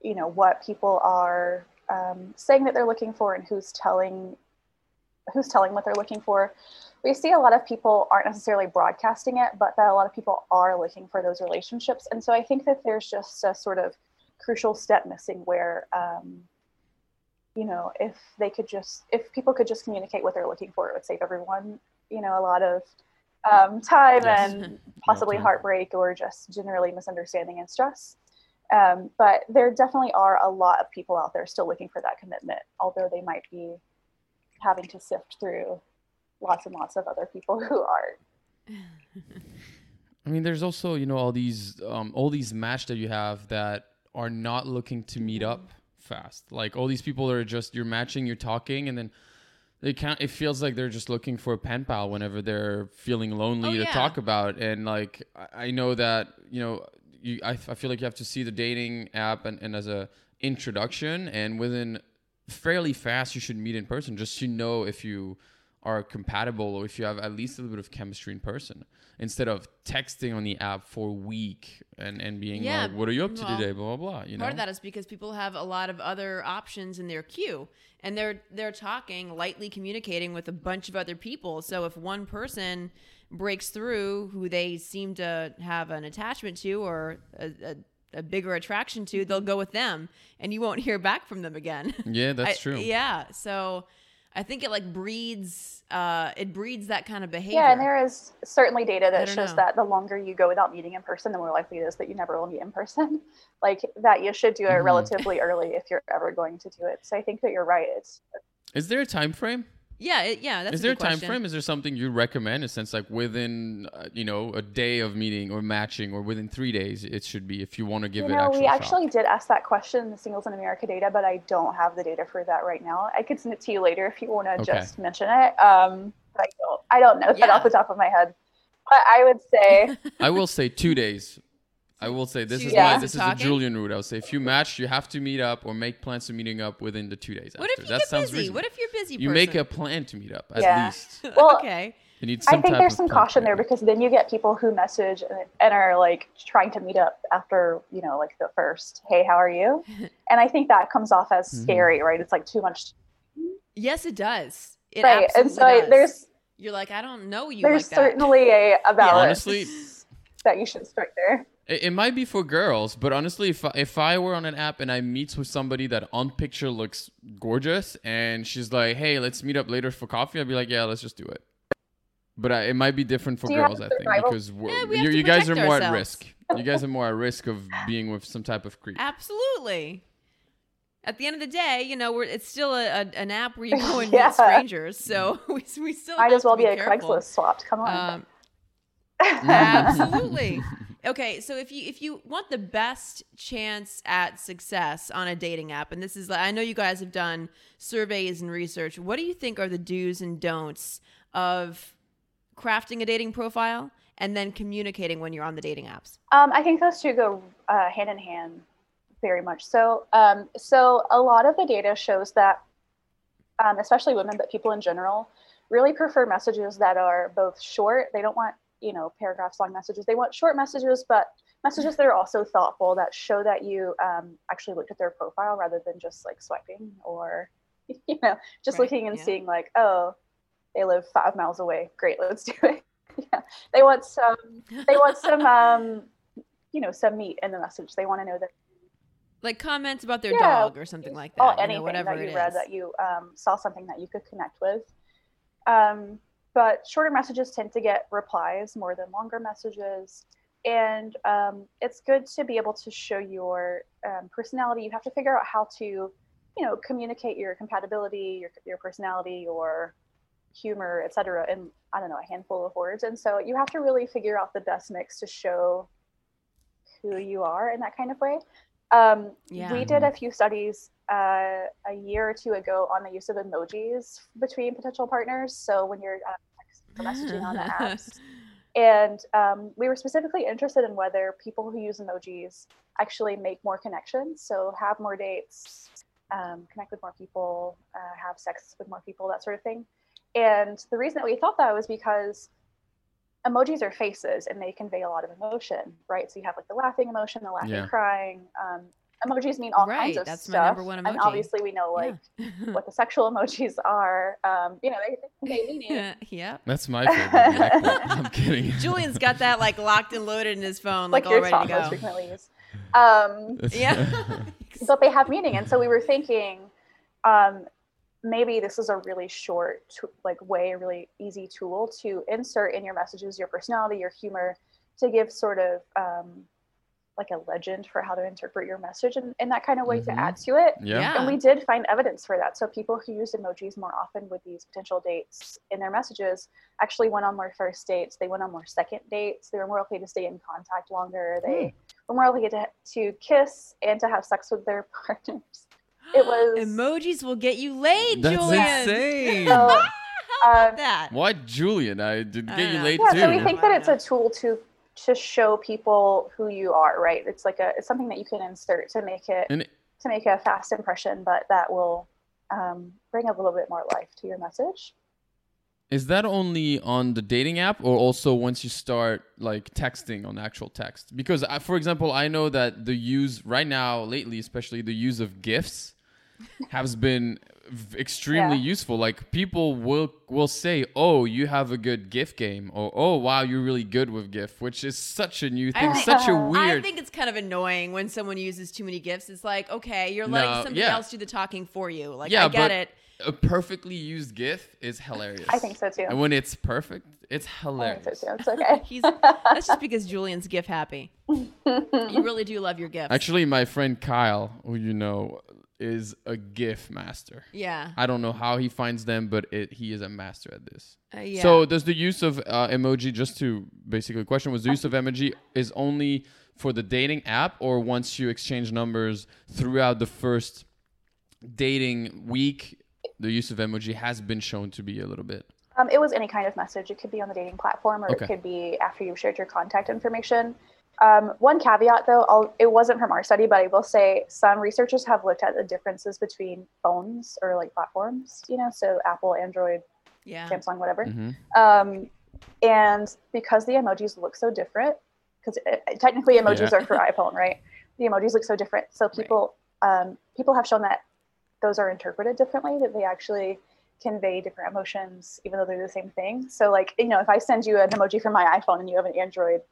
[SPEAKER 4] you know, what people are um, saying that they're looking for and who's telling, who's telling what they're looking for, we see a lot of people aren't necessarily broadcasting it, but that a lot of people are looking for those relationships. And so I think that there's just a sort of crucial step missing where um, you know, if they could just, if people could just communicate what they're looking for, it would save everyone, you know, a lot of um, time yes. and possibly time. heartbreak or just generally misunderstanding and stress. Um, but there definitely are a lot of people out there still looking for that commitment, although they might be having to sift through lots and lots of other people who are.
[SPEAKER 2] I mean, there's also you know all these um, all these match that you have that are not looking to meet up fast. Like all these people are just you're matching, you're talking, and then they can't. It feels like they're just looking for a pen pal whenever they're feeling lonely oh, to yeah. talk about. And like I know that you know you I, I feel like you have to see the dating app and, and as a introduction, and within fairly fast you should meet in person just to know if you are compatible or if you have at least a little bit of chemistry in person instead of texting on the app for a week and, and being yeah, like, what are you up to well, today? Blah, blah, blah. You
[SPEAKER 3] part
[SPEAKER 2] know?
[SPEAKER 3] of that is because people have a lot of other options in their queue and they're, they're talking, lightly communicating with a bunch of other people. So if one person breaks through who they seem to have an attachment to or a, a a bigger attraction to, they'll go with them and you won't hear back from them again.
[SPEAKER 2] Yeah, that's
[SPEAKER 3] I,
[SPEAKER 2] true.
[SPEAKER 3] Yeah. So I think it like breeds uh, it breeds that kind of behavior.
[SPEAKER 4] Yeah, and there is certainly data that shows know. that the longer you go without meeting in person, the more likely it is that you never will meet in person. like that, you should do it mm-hmm. relatively early if you're ever going to do it. So I think that you're right. It's.
[SPEAKER 2] Is there a time frame?
[SPEAKER 3] Yeah, it, yeah. That's
[SPEAKER 2] is there a,
[SPEAKER 3] time
[SPEAKER 2] question. frame? Is there something you recommend? In a sense, like within uh, you know a day of meeting or matching, or within three days, it should be if you want to give
[SPEAKER 4] you
[SPEAKER 2] know,
[SPEAKER 4] it. we actually shot. did ask that question in the Singles in America data, but I don't have the data for that right now. I could send it to you later if you want to okay. just mention it. Um, I don't. I don't know yeah. that off the top of my head, but I would say.
[SPEAKER 2] I will say two days. I will say this is yeah. my this is the Julian route. I would say if you match, you have to meet up or make plans to meeting up within the two days.
[SPEAKER 3] What
[SPEAKER 2] after.
[SPEAKER 3] if you that get busy? Reasonable. What if you're busy?
[SPEAKER 2] You make a plan to meet up at
[SPEAKER 4] yeah.
[SPEAKER 2] least.
[SPEAKER 4] Well,
[SPEAKER 3] okay.
[SPEAKER 4] I think there's some caution there because then you get people who message and are like trying to meet up after you know like the first hey how are you and I think that comes off as mm-hmm. scary right it's like too much
[SPEAKER 3] yes it does it
[SPEAKER 4] right and so
[SPEAKER 3] does.
[SPEAKER 4] there's
[SPEAKER 3] you're like I don't know you
[SPEAKER 4] there's
[SPEAKER 3] like
[SPEAKER 4] certainly a about yeah. honestly that you should start there
[SPEAKER 2] it, it, might be for girls, but honestly, if I, if I were on an app and I meet with somebody that on picture looks gorgeous, and she's like, "Hey, let's meet up later for coffee," I'd be like, "Yeah, let's just do it." But I, it might be different for girls, I think, because yeah, you, you guys are more ourselves. at risk. You guys are more at risk of being with some type of creep.
[SPEAKER 3] Absolutely. At the end of the day, you know, we're, it's still a, a an app where you go and yeah. meet strangers, so we, we still
[SPEAKER 4] might as well
[SPEAKER 3] be,
[SPEAKER 4] be a Craigslist swap. Come on. Um,
[SPEAKER 3] Absolutely. Okay, so if you if you want the best chance at success on a dating app, and this is I know you guys have done surveys and research. What do you think are the do's and don'ts of crafting a dating profile and then communicating when you're on the dating apps?
[SPEAKER 4] Um, I think those two go uh, hand in hand very much. So, um, so a lot of the data shows that, um, especially women, but people in general, really prefer messages that are both short. They don't want you know paragraphs long messages. They want short messages but messages that are also thoughtful that show that you um, actually looked at their profile rather than just like swiping or you know just right, looking and yeah. seeing like oh they live five miles away. Great let's do it. Yeah. They want some they want some um you know some meat in the message. They want to know that
[SPEAKER 3] like comments about their yeah, dog or something like that. Oh, anything know, whatever
[SPEAKER 4] that you read that you um, saw something that you could connect with. Um, but shorter messages tend to get replies more than longer messages and um, it's good to be able to show your um, personality you have to figure out how to you know communicate your compatibility your, your personality your humor etc in i don't know a handful of words and so you have to really figure out the best mix to show who you are in that kind of way. Um,
[SPEAKER 3] Yeah.
[SPEAKER 4] We did a few studies uh, a year or two ago on the use of emojis between potential partners. So when you're uh, messaging on the apps, and um, we were specifically interested in whether people who use emojis actually make more connections, so have more dates, um, connect with more people, uh, have sex with more people, that sort of thing. And the reason that we thought that was because emojis are faces and they convey a lot of emotion, right? So you have like the laughing emotion, the laughing,
[SPEAKER 2] Yeah.
[SPEAKER 4] crying. Um, emojis mean all
[SPEAKER 3] Right,
[SPEAKER 4] kinds of
[SPEAKER 3] that's my
[SPEAKER 4] stuff.
[SPEAKER 3] number one emoji.
[SPEAKER 4] And obviously, we know like
[SPEAKER 3] Yeah.
[SPEAKER 4] what the sexual emojis are. Um, you know, they, they convey meaning.
[SPEAKER 3] yep.
[SPEAKER 2] That's my favorite. I'm kidding.
[SPEAKER 3] Julian's got that like locked and loaded in his phone, like,
[SPEAKER 4] like
[SPEAKER 3] all
[SPEAKER 4] your
[SPEAKER 3] ready
[SPEAKER 4] top
[SPEAKER 3] to
[SPEAKER 4] most
[SPEAKER 3] go.
[SPEAKER 4] frequently used. Um,
[SPEAKER 3] Yeah.
[SPEAKER 4] but they have meaning, and so we were thinking, um, maybe this is a really short, t- like way, a really easy tool to insert in your messages, your personality, your humor, to give sort of um, like a legend for how to interpret your message in, in that kind of way
[SPEAKER 2] Mhm.
[SPEAKER 4] to add to it.
[SPEAKER 2] yeah.
[SPEAKER 3] Yeah.
[SPEAKER 4] And we did find evidence for that. So people who used emojis more often with these potential dates in their messages actually went on more first dates. They went on more second dates. They were more likely to stay in contact longer. They were more likely to, to kiss and to have sex with their partners. It was
[SPEAKER 3] Emojis will get you laid,
[SPEAKER 2] That's
[SPEAKER 3] Julian.
[SPEAKER 2] insane.
[SPEAKER 4] so,
[SPEAKER 3] How about
[SPEAKER 4] um,
[SPEAKER 3] that?
[SPEAKER 2] Why Julian? I did get
[SPEAKER 3] don't
[SPEAKER 2] you
[SPEAKER 3] know.
[SPEAKER 2] late
[SPEAKER 4] yeah.
[SPEAKER 2] too.
[SPEAKER 4] So we think that it's a tool to to show people who you are. Right. It's like a it's something that you can insert to make it
[SPEAKER 2] And
[SPEAKER 4] to make a fast impression, but that will um, bring a little bit more life to your message.
[SPEAKER 2] Is that only on the dating app or also once you start like texting on actual text? Because I, for example, I know that the use right now, lately, especially the use of GIFs has been extremely
[SPEAKER 4] Yeah.
[SPEAKER 2] useful. Like people will will say, "Oh, you have a good GIF game," or "Oh, wow, you're really good with GIF," which is such a new thing,
[SPEAKER 3] think-
[SPEAKER 2] such a
[SPEAKER 3] uh-huh.
[SPEAKER 2] weird.
[SPEAKER 3] I think it's kind of annoying when someone uses too many GIFs. It's like, okay, you're letting
[SPEAKER 2] No,
[SPEAKER 3] somebody
[SPEAKER 2] yeah.
[SPEAKER 3] else do the talking for you. Like,
[SPEAKER 2] Yeah,
[SPEAKER 3] I get it.
[SPEAKER 2] a perfectly used GIF is hilarious.
[SPEAKER 4] I think so too.
[SPEAKER 2] And when it's perfect, it's
[SPEAKER 4] I
[SPEAKER 2] hilarious.
[SPEAKER 4] think so too. It's okay.
[SPEAKER 3] He's that's just because Julian's GIF happy. You really do love your gifts.
[SPEAKER 2] Actually, my friend Kyle, who you know, is a GIF master.
[SPEAKER 3] yeah.
[SPEAKER 2] I don't know how he finds them, but it, he is a master at this.
[SPEAKER 3] Uh, yeah.
[SPEAKER 2] So, does the use of uh, emoji, just to basically question, was the use of emoji is only for the dating app, or once you exchange numbers throughout the first dating week, the use of emoji has been shown to be a little bit.
[SPEAKER 4] Um, it was any kind of message. It could be on the dating platform, or
[SPEAKER 2] Okay.
[SPEAKER 4] it could be after you've shared your contact information. Um, one caveat, though, I'll, it wasn't from our study, but I will say some researchers have looked at the differences between phones or like platforms. You know, so Apple, Android,
[SPEAKER 3] yeah.
[SPEAKER 4] Samsung, whatever.
[SPEAKER 2] Mhm.
[SPEAKER 4] Um, and because the emojis look so different, because technically emojis
[SPEAKER 2] Yeah.
[SPEAKER 4] are for iPhone, right? The emojis look so different, so people um, people have shown that those are interpreted differently. That they actually convey different emotions, even though they're the same thing. So, like you know, if I send you an emoji from my iPhone and you have an Android,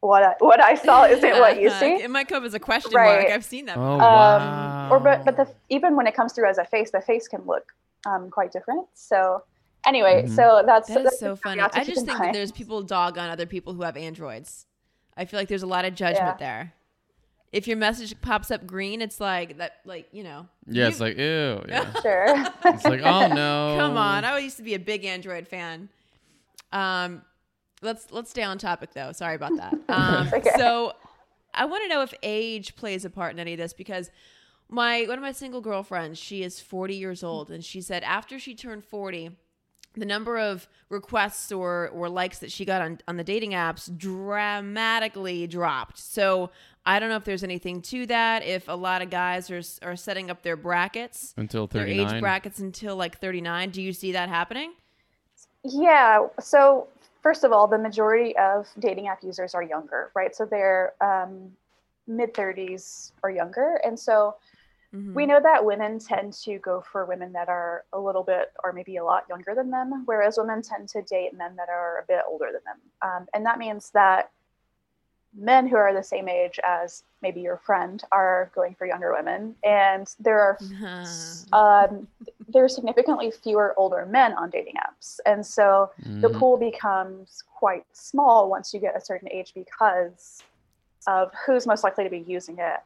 [SPEAKER 4] what I, what I saw isn't what you see.
[SPEAKER 3] It might come as a question mark. I've seen that.
[SPEAKER 2] Oh,
[SPEAKER 3] before.
[SPEAKER 2] wow.
[SPEAKER 4] Um, or but but the even when it comes through as a face, the face can look um, quite different. So anyway,
[SPEAKER 2] Mhm.
[SPEAKER 4] so that's
[SPEAKER 3] That
[SPEAKER 4] that's
[SPEAKER 3] so
[SPEAKER 4] a
[SPEAKER 3] funny. I just think that there's people dog on other people who have Androids. I feel like there's a lot of judgment
[SPEAKER 4] Yeah.
[SPEAKER 3] there. If your message pops up green, it's like that, like you know.
[SPEAKER 2] yeah,
[SPEAKER 3] you-
[SPEAKER 2] it's like, ew. Yeah.
[SPEAKER 4] sure.
[SPEAKER 2] it's like, oh no.
[SPEAKER 3] Come on, I used to be a big Android fan. Um, let's let's stay on topic though. Sorry about that. Um,
[SPEAKER 4] okay.
[SPEAKER 3] so I want to know if age plays a part in any of this because my one of my single girlfriends, she is 40 years old, and she said after she turned 40, the number of requests or or likes that she got on on the dating apps dramatically dropped. So I don't know if there's anything to that. If a lot of guys are are setting up their brackets,
[SPEAKER 2] Until
[SPEAKER 3] their
[SPEAKER 2] 39.
[SPEAKER 3] age brackets until like 39. Do you see that happening?
[SPEAKER 4] Yeah. So first of all, the majority of dating app users are younger, right? So they're um, mid 30s or younger, and so
[SPEAKER 3] Mhm.
[SPEAKER 4] we know that women tend to go for women that are a little bit or maybe a lot younger than them, whereas women tend to date men that are a bit older than them, um, and that means that men who are the same age as maybe your friend are going for younger women, and there are um, there are significantly fewer older men on dating apps, and so the
[SPEAKER 2] Mhm.
[SPEAKER 4] pool becomes quite small once you get a certain age because of who's most likely to be using it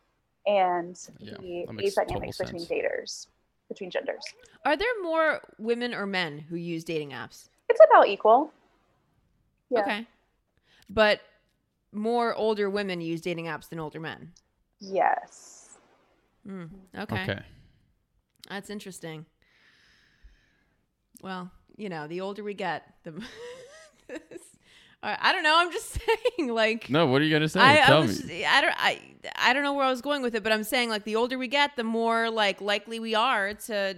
[SPEAKER 4] and
[SPEAKER 2] Yeah,
[SPEAKER 4] the age dynamics
[SPEAKER 2] total
[SPEAKER 4] between
[SPEAKER 2] sense.
[SPEAKER 4] daters, between genders.
[SPEAKER 3] Are there more women or men who use dating apps?
[SPEAKER 4] It's about equal. Yeah.
[SPEAKER 3] Okay. But more older women use dating apps than older men.
[SPEAKER 4] Yes.
[SPEAKER 3] Mm, okay.
[SPEAKER 2] Okay.
[SPEAKER 3] That's interesting. Well, you know, the older we get, the I I don't know. I'm just saying, like,
[SPEAKER 2] No, what are you gonna say?
[SPEAKER 3] I, I
[SPEAKER 2] Tell
[SPEAKER 3] was,
[SPEAKER 2] me.
[SPEAKER 3] I don't, I, I don't know where I was going with it, but I'm saying, like, the older we get, the more like likely we are to,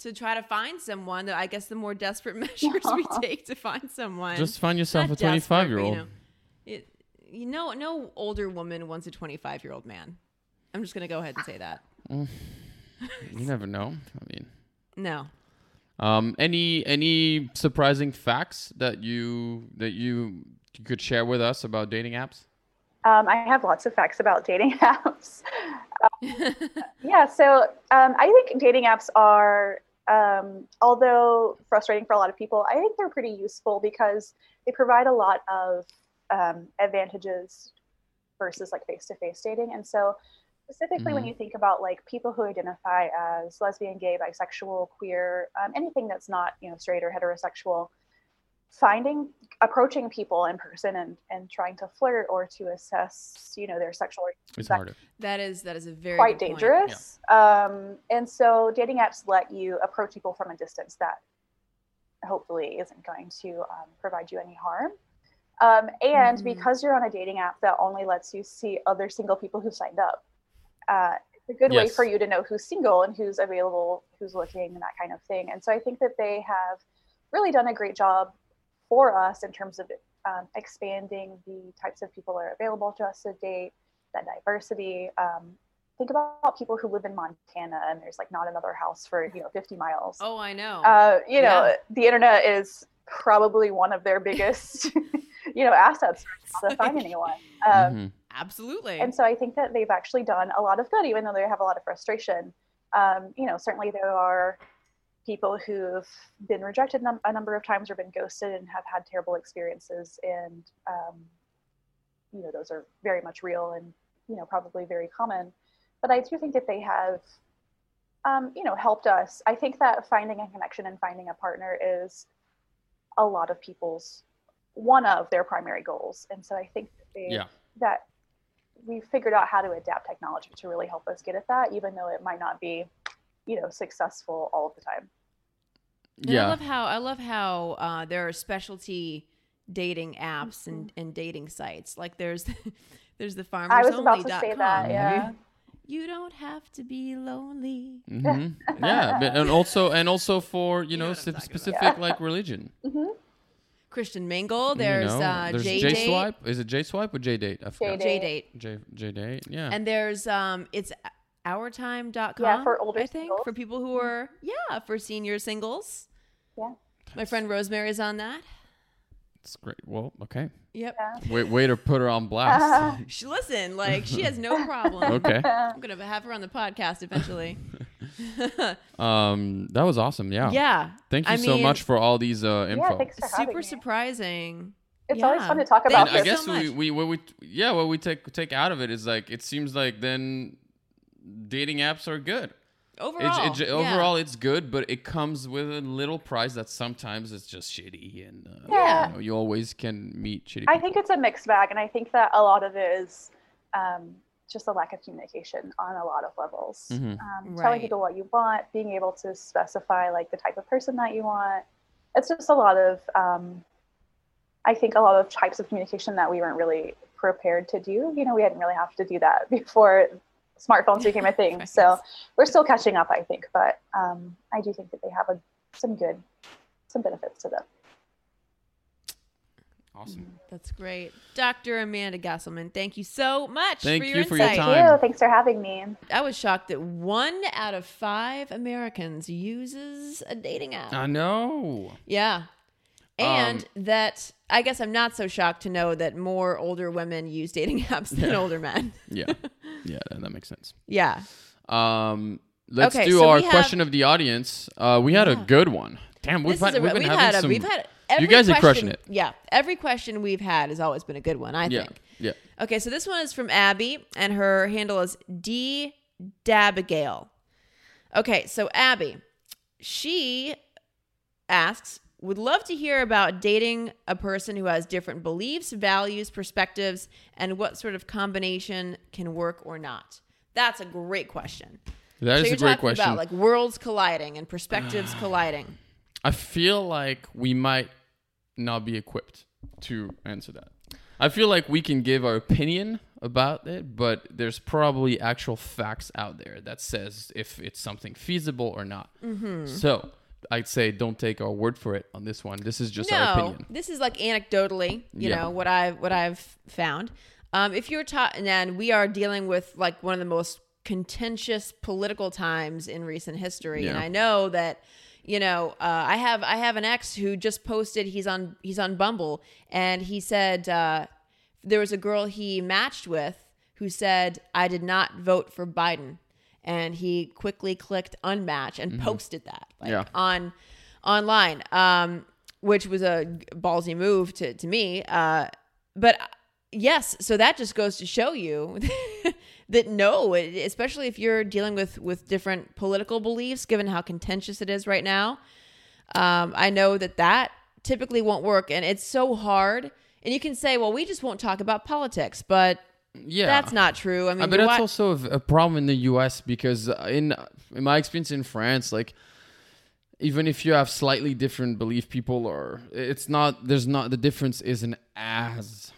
[SPEAKER 3] to try to find someone. That I guess the more desperate measures we take to find someone.
[SPEAKER 2] Just find yourself
[SPEAKER 3] Not
[SPEAKER 2] a 25 year old.
[SPEAKER 3] You know, it, you know, no older woman wants a 25 year old man. I'm just gonna go ahead and say that.
[SPEAKER 2] You never know. I mean,
[SPEAKER 3] No.
[SPEAKER 2] um, any any surprising facts that you that you you could share with us about dating apps?
[SPEAKER 4] Um, I have lots of facts about dating apps. Uh, yeah, so um, I think dating apps are, um, although frustrating for a lot of people, I think they're pretty useful because they provide a lot of um, advantages versus like face-to-face dating. And so, specifically when
[SPEAKER 2] Mhm.
[SPEAKER 4] you think about like people who identify as lesbian, gay, bisexual, queer, um, anything that's not you know straight or heterosexual, finding approaching people in person and and trying to flirt or to assess you know their sexual
[SPEAKER 2] It's harder.
[SPEAKER 3] That is that is a very
[SPEAKER 4] quite
[SPEAKER 3] good point.
[SPEAKER 4] dangerous. Um, and so dating apps let you approach people from a distance that hopefully isn't going to um, provide you any harm. Um, and
[SPEAKER 3] Mhm.
[SPEAKER 4] because you're on a dating app that only lets you see other single people who signed up, uh, it's a good way for you to know who's single and who's available, who's looking, and that kind of thing. And so I think that they have really done a great job for us in terms of um, expanding the types of people that are available to us to date, that diversity. Um, think about people who live in Montana and there's like not another house for you know 50 miles.
[SPEAKER 3] Oh, I know.
[SPEAKER 4] Uh, you know,
[SPEAKER 3] Yeah.
[SPEAKER 4] the internet is probably one of their biggest, you know, assets to find anyone. Um,
[SPEAKER 2] Mhm.
[SPEAKER 3] Absolutely.
[SPEAKER 4] and so I think that they've actually done a lot of good, even though they have a lot of frustration. Um, you know, certainly there are people who've been rejected num- a number of times or been ghosted and have had terrible experiences, and um, you know, those are very much real and you know probably very common. But I do think that they have, um, you know, helped us. I think that finding a connection and finding a partner is a lot of people's one of their primary goals, and so I think that they
[SPEAKER 2] Yeah.
[SPEAKER 4] that we figured out how to adapt technology to really help us get at that, even though it might not be, you know, successful all of the time.
[SPEAKER 3] And I love how I love how uh, there are specialty dating apps and,
[SPEAKER 4] Mm-hmm.
[SPEAKER 3] and dating sites. Like there's there's the farmers
[SPEAKER 4] I was about to say that, yeah.
[SPEAKER 3] You don't have to be lonely.
[SPEAKER 2] Mm-hmm. yeah, but- and also and also for you,
[SPEAKER 3] know
[SPEAKER 2] know,
[SPEAKER 3] what I'm
[SPEAKER 2] spe-
[SPEAKER 3] talking
[SPEAKER 2] specific
[SPEAKER 4] about.
[SPEAKER 2] like religion. Mm-hmm.
[SPEAKER 3] Christian Mingle.
[SPEAKER 2] you
[SPEAKER 3] There's
[SPEAKER 2] know?
[SPEAKER 3] uh,
[SPEAKER 2] there's
[SPEAKER 3] J
[SPEAKER 2] J
[SPEAKER 3] Date.
[SPEAKER 2] Swipe. Is it J Swipe or J Date? I forgot.
[SPEAKER 4] J-Date.
[SPEAKER 3] J Date.
[SPEAKER 2] J J Date. Yeah.
[SPEAKER 3] And there's um it's ourtime.com.
[SPEAKER 4] Yeah, for older
[SPEAKER 3] I think
[SPEAKER 4] singles.
[SPEAKER 3] for people who are yeah, for senior singles.
[SPEAKER 4] Yeah.
[SPEAKER 3] My friend Rosemary's on that.
[SPEAKER 2] It's great. Well, okay.
[SPEAKER 3] Yep.
[SPEAKER 4] Yeah.
[SPEAKER 2] Way way to put her on blast.
[SPEAKER 3] She listen, like she has no problem.
[SPEAKER 2] okay.
[SPEAKER 3] I'm gonna have her on the podcast eventually.
[SPEAKER 2] Um, that was awesome. Yeah.
[SPEAKER 3] yeah.
[SPEAKER 2] Thank you
[SPEAKER 3] I
[SPEAKER 2] so
[SPEAKER 3] mean,
[SPEAKER 2] much for all these uh, info.
[SPEAKER 4] Yeah, thanks for having
[SPEAKER 3] Super
[SPEAKER 4] me.
[SPEAKER 3] surprising.
[SPEAKER 4] It's always fun to talk about
[SPEAKER 2] and I guess
[SPEAKER 3] so
[SPEAKER 2] we, we what we yeah what we take take out of it is like it seems like then dating apps are good.
[SPEAKER 3] Overall,
[SPEAKER 2] It's, it,
[SPEAKER 3] yeah.
[SPEAKER 2] overall it's good, but it comes with a little price that sometimes it's just shitty, and uh,
[SPEAKER 4] Yeah.
[SPEAKER 2] you, know, you always can meet shitty.
[SPEAKER 4] I
[SPEAKER 2] people.
[SPEAKER 4] think it's a mixed bag, and I think that a lot of it is um, just a lack of communication on a lot of levels.
[SPEAKER 2] Mhm.
[SPEAKER 4] Um,
[SPEAKER 3] Right.
[SPEAKER 4] Telling people what you want, being able to specify like the type of person that you want. It's just a lot of, um, I think, a lot of types of communication that we weren't really prepared to do. You know, we didn't really have to do that before smartphones became a thing.
[SPEAKER 3] Right.
[SPEAKER 4] So we're still catching up, I think, but um, I do think that they have a, some good, some benefits to them.
[SPEAKER 2] awesome.
[SPEAKER 3] That's great, Dr. Amanda Gesselman. Thank you so much
[SPEAKER 2] Thank
[SPEAKER 3] for
[SPEAKER 2] you
[SPEAKER 3] your
[SPEAKER 2] for your
[SPEAKER 3] insight.
[SPEAKER 2] time.
[SPEAKER 4] Thank you. Thanks for having me.
[SPEAKER 3] I was shocked that one out of five Americans uses a dating app.
[SPEAKER 2] I know.
[SPEAKER 3] yeah. And
[SPEAKER 2] Um,
[SPEAKER 3] that I guess I'm not so shocked to know that more older women use dating apps than
[SPEAKER 2] Yeah.
[SPEAKER 3] older men.
[SPEAKER 2] Yeah, yeah, that, that makes sense.
[SPEAKER 3] Yeah.
[SPEAKER 2] Um, let's
[SPEAKER 3] Okay,
[SPEAKER 2] do
[SPEAKER 3] so
[SPEAKER 2] our
[SPEAKER 3] have-
[SPEAKER 2] question of the audience. Uh, we had a good one. Damn, we've had,
[SPEAKER 3] a,
[SPEAKER 2] we've been
[SPEAKER 3] we've
[SPEAKER 2] having
[SPEAKER 3] had a,
[SPEAKER 2] some.
[SPEAKER 3] we've had every
[SPEAKER 2] guys are crushing it.
[SPEAKER 3] Yeah, every question we've had has always been a good one. I
[SPEAKER 2] yeah,
[SPEAKER 3] think.
[SPEAKER 2] yeah.
[SPEAKER 3] Okay, so this one is from Abby, and her handle is D Dabigail. Okay, so Abby, she asks, would love to hear about dating a person who has different beliefs, values, perspectives, and what sort of combination can work or not. That's a great question.
[SPEAKER 2] That
[SPEAKER 3] so
[SPEAKER 2] is a great question.
[SPEAKER 3] about like worlds colliding and perspectives colliding.
[SPEAKER 2] I feel like we might not be equipped to answer that. I feel like we can give our opinion about it, but there's probably actual facts out there that says if it's something feasible or not.
[SPEAKER 3] Mm-hmm.
[SPEAKER 2] So I'd say don't take our word for it on this one. This is just our
[SPEAKER 3] no,
[SPEAKER 2] opinion.
[SPEAKER 3] this is like anecdotally, you
[SPEAKER 2] Yeah.
[SPEAKER 3] know what I've what I've found. Um, if you're taught, and then we are dealing with like one of the most contentious political times in recent history, and I know that you know uh, I have I have an ex who just posted he's on he's on Bumble, and he said uh, there was a girl he matched with who said I did not vote for Biden, and he quickly clicked unmatch and posted that like
[SPEAKER 2] Yeah.
[SPEAKER 3] on online, um, which was a ballsy move to, to me. Uh, but uh, yes, so that just goes to show you that no, especially if you're dealing with, with different political beliefs, given how contentious it is right now, um, I know that that typically won't work. And it's so hard. And you can say, well, we just won't talk about politics, but
[SPEAKER 2] Yeah,
[SPEAKER 3] that's not true. I mean,
[SPEAKER 2] but that's also a, a problem in the U.S. because uh, in in my experience in France, like even if you have slightly different belief, people are it's not there's not the difference isn't as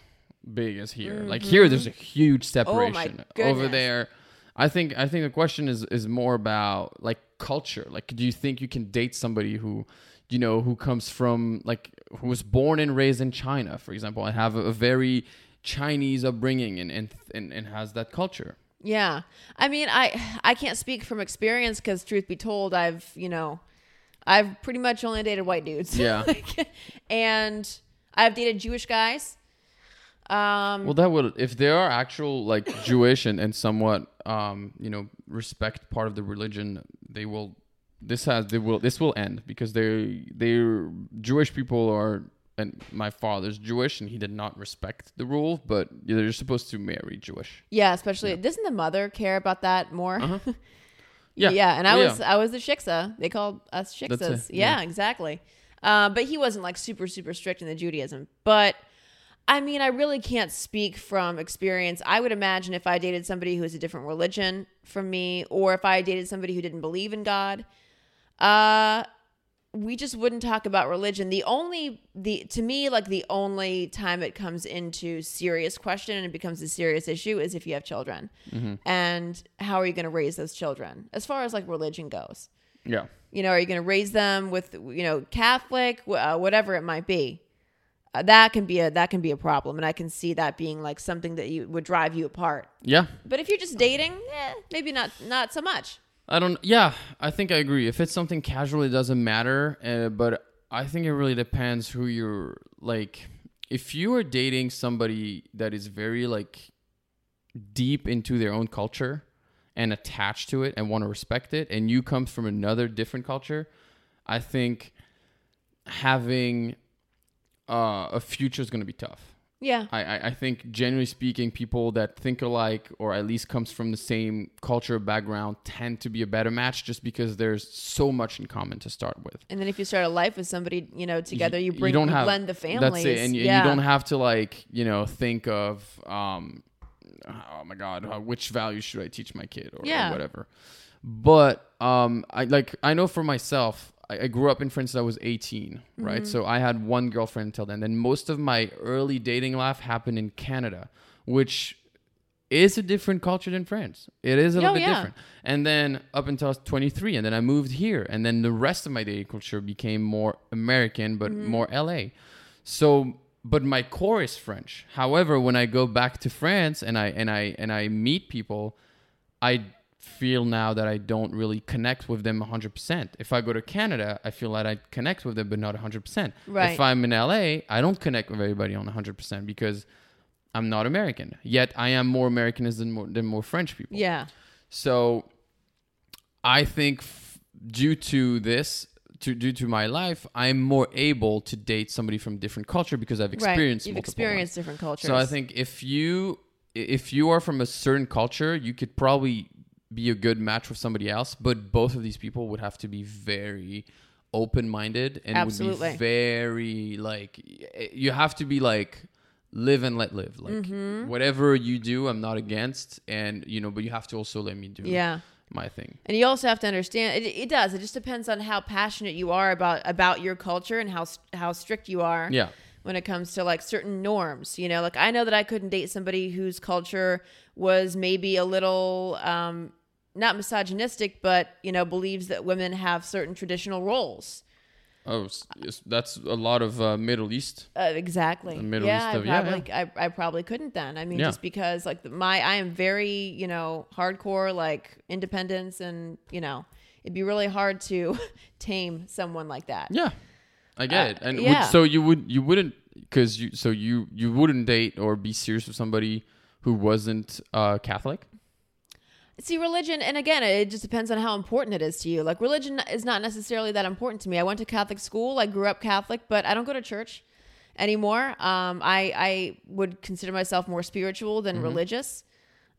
[SPEAKER 2] big as here. Like here, there's a huge separation. Over
[SPEAKER 3] Mm-hmm. Oh goodness.
[SPEAKER 2] there, I think I think the question is is more about like culture. Like, do you think you can date somebody who you know who comes from like who was born and raised in China, for example, and have a, a very Chinese upbringing and, and and and has that culture?
[SPEAKER 3] Yeah. I mean, I I can't speak from experience because truth be told, I've, you know, I've pretty much only dated white dudes.
[SPEAKER 2] Yeah.
[SPEAKER 3] and I've dated Jewish guys. Um
[SPEAKER 2] Well, that would if they are actual like Jewish and, and somewhat um you know respect part of the religion, they will. This has they will this will end because they they're Jewish people are and my father's Jewish and he did not respect the rule, but they're supposed to marry Jewish.
[SPEAKER 3] yeah, especially doesn't the mother care about that more?
[SPEAKER 2] Uh-huh. Yeah.
[SPEAKER 3] yeah, and I
[SPEAKER 2] Oh,
[SPEAKER 3] was. I was the shiksa. They called us shiksas. Yeah,
[SPEAKER 2] yeah.
[SPEAKER 3] exactly. Uh, but he wasn't like super super strict in the Judaism. But I mean, I really can't speak from experience. I would imagine if I dated somebody who has a different religion from me, or if I dated somebody who didn't believe in God, uh, we just wouldn't talk about religion. The only the to me like the only time it comes into serious question and it becomes a serious issue is if you have children, and how are you going to raise those children? As far as like religion goes,
[SPEAKER 2] Yeah.
[SPEAKER 3] you know, are you going to raise them with you know Catholic, uh, whatever it might be? Uh, that can be a that can be a problem, and I can see that being like something that you would drive you apart.
[SPEAKER 2] Yeah.
[SPEAKER 3] But if you're just dating, eh, maybe not not so much.
[SPEAKER 2] I don't. Yeah, I think I agree. If it's something casual, it doesn't matter. Uh, but I think it really depends who you're like. If you are dating somebody that is very like deep into their own culture and attached to it and want to respect it, and you come from another different culture, I think having uh, a future is going to be tough.
[SPEAKER 3] Yeah,
[SPEAKER 2] I, I, I think generally speaking, people that think alike or at least comes from the same culture background tend to be a better match just because there's so much in common to start with.
[SPEAKER 3] and then if you start a life with somebody, you know, together, you,
[SPEAKER 2] You
[SPEAKER 3] bring
[SPEAKER 2] don't
[SPEAKER 3] you
[SPEAKER 2] have-
[SPEAKER 3] blend the families.
[SPEAKER 2] That's it, and you,
[SPEAKER 3] yeah.
[SPEAKER 2] you don't have to like you know think of um, oh my god, uh, which values should I teach my kid or, or whatever. But um, I like I know for myself, I, I grew up in France. I was 18, right?
[SPEAKER 3] Mm-hmm.
[SPEAKER 2] So I had one girlfriend until then. Then most of my early dating life happened in Canada, which is a different culture than France. It is a little
[SPEAKER 3] Oh,
[SPEAKER 2] bit
[SPEAKER 3] yeah.
[SPEAKER 2] different. And then up until I was 23, and then I moved here, and then the rest of my dating culture became more American, but
[SPEAKER 3] Mm-hmm.
[SPEAKER 2] more LA. So, but my core is French. However, when I go back to France and I and I and I meet people, I feel now that I don't really connect with them 100%. If I go to Canada, I feel that I connect with them, but not 100%.
[SPEAKER 3] Right.
[SPEAKER 2] If I'm in LA, I don't connect with everybody on 100% because I'm not American. Yet I am more American than more, than more French people.
[SPEAKER 3] yeah,
[SPEAKER 2] So I think f- due to this, to due to my life, I'm more able to date somebody from different culture because I've experienced
[SPEAKER 3] right. You've experienced
[SPEAKER 2] ones.
[SPEAKER 3] different cultures.
[SPEAKER 2] So I think if you if you are from a certain culture, you could probably be a good match with somebody else, but both of these people would have to be very open-minded and would be very like you have to be like live and let live like
[SPEAKER 3] Mm-hmm.
[SPEAKER 2] whatever you do i'm not against and you know but you have to also let me do
[SPEAKER 3] Yeah.
[SPEAKER 2] my thing
[SPEAKER 3] And you also have to understand it, it does. It just depends on how passionate you are about about your culture and how how strict you are.
[SPEAKER 2] yeah
[SPEAKER 3] When it comes to like certain norms, you know, like I know that I couldn't date somebody whose culture was maybe a little um, not misogynistic, but you know, believes that women have certain traditional roles.
[SPEAKER 2] oh that's a lot of uh, middle east
[SPEAKER 3] Uh, exactly.
[SPEAKER 2] The Middle
[SPEAKER 3] yeah,
[SPEAKER 2] East
[SPEAKER 3] I
[SPEAKER 2] of- yeah,
[SPEAKER 3] probably, I, I probably couldn't then. I mean,
[SPEAKER 2] Yeah.
[SPEAKER 3] just because like the, my, I am very, you know, hardcore like independence, and you know, it'd be really hard to tame someone like that.
[SPEAKER 2] Yeah, I get
[SPEAKER 3] Uh,
[SPEAKER 2] it. And
[SPEAKER 3] yeah.
[SPEAKER 2] would, so you would you wouldn't because you so you you wouldn't date or be serious with somebody who wasn't uh, Catholic.
[SPEAKER 3] See, religion, and again, it just depends on how important it is to you. Like, religion is not necessarily that important to me. I went to Catholic school, I grew up Catholic, but I don't go to church anymore. Um, I, I would consider myself more spiritual than religious.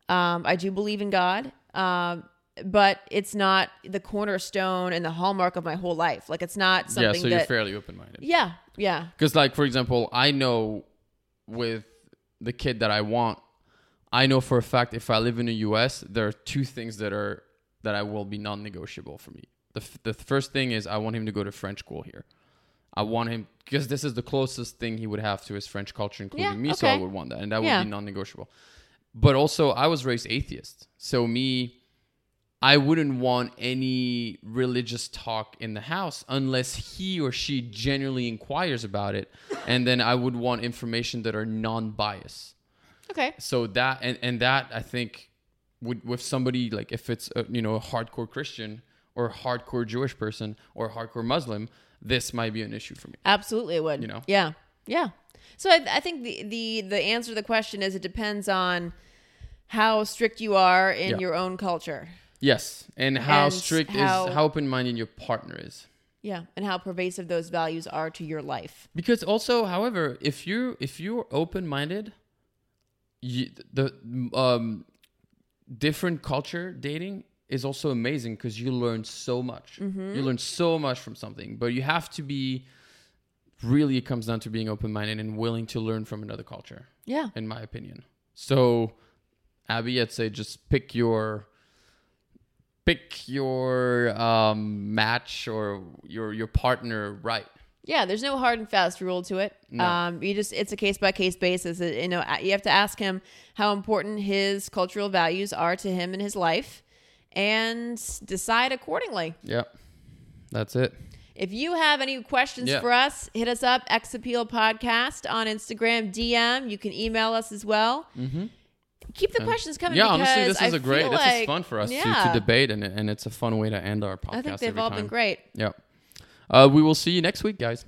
[SPEAKER 3] Um, I do believe in God, um, but it's not the cornerstone and the hallmark of my whole life. Like, it's not something.
[SPEAKER 2] Yeah, so you're fairly open minded.
[SPEAKER 3] yeah, yeah.
[SPEAKER 2] Because like for example, I know with the kid that I want, I know for a fact if I live in the U.S., there are two things that are that I will be non-negotiable for me. The f- the first thing is I want him to go to French school here. I want him because this is the closest thing he would have to his French culture, including
[SPEAKER 3] Yeah,
[SPEAKER 2] me. So I would want that, and that
[SPEAKER 3] Yeah.
[SPEAKER 2] would be non-negotiable. But also, I was raised atheist, so me, I wouldn't want any religious talk in the house unless he or she genuinely inquires about it, and then I would want information that are non-biased.
[SPEAKER 3] Okay.
[SPEAKER 2] So that and and that I think would with somebody like if it's a, you know a hardcore Christian or a hardcore Jewish person or a hardcore Muslim, this might be an issue for me.
[SPEAKER 3] Absolutely, it would.
[SPEAKER 2] You know?
[SPEAKER 3] Yeah, yeah. So I, I think the, the the answer to the question is it depends on how strict you are in
[SPEAKER 2] Yeah.
[SPEAKER 3] your own culture.
[SPEAKER 2] Yes, and how
[SPEAKER 3] And
[SPEAKER 2] strict
[SPEAKER 3] how-
[SPEAKER 2] is how open-minded your partner is.
[SPEAKER 3] Yeah, and how pervasive those values are to your life.
[SPEAKER 2] Because also, however, if you if you're open-minded, you, the um different culture dating is also amazing because you learn so much. You learn so much from something, but you have to be really. It comes down to being open-minded and willing to learn from another culture,
[SPEAKER 3] Yeah.
[SPEAKER 2] in my opinion. So, Abby, I'd say just pick your pick your um, match or your your partner right.
[SPEAKER 3] Yeah, there's no hard and fast rule to it.
[SPEAKER 2] No.
[SPEAKER 3] Um, you just it's a case by case basis. You know, you have to ask him how important his cultural values are to him in his life, and decide accordingly.
[SPEAKER 2] Yeah, that's it.
[SPEAKER 3] If you have any questions
[SPEAKER 2] Yeah.
[SPEAKER 3] for us, hit us up, X Appeal Podcast on Instagram, DM. You can email us as well. Mm-hmm. Keep the questions coming.
[SPEAKER 2] Yeah, honestly, this is
[SPEAKER 3] I
[SPEAKER 2] a great. This
[SPEAKER 3] like-
[SPEAKER 2] is fun for us to,
[SPEAKER 3] yeah,
[SPEAKER 2] to debate, and and it's a fun way to end our podcast.
[SPEAKER 3] I think they've all
[SPEAKER 2] time.
[SPEAKER 3] been great.
[SPEAKER 2] Yeah. Uh, we will see you next week, guys.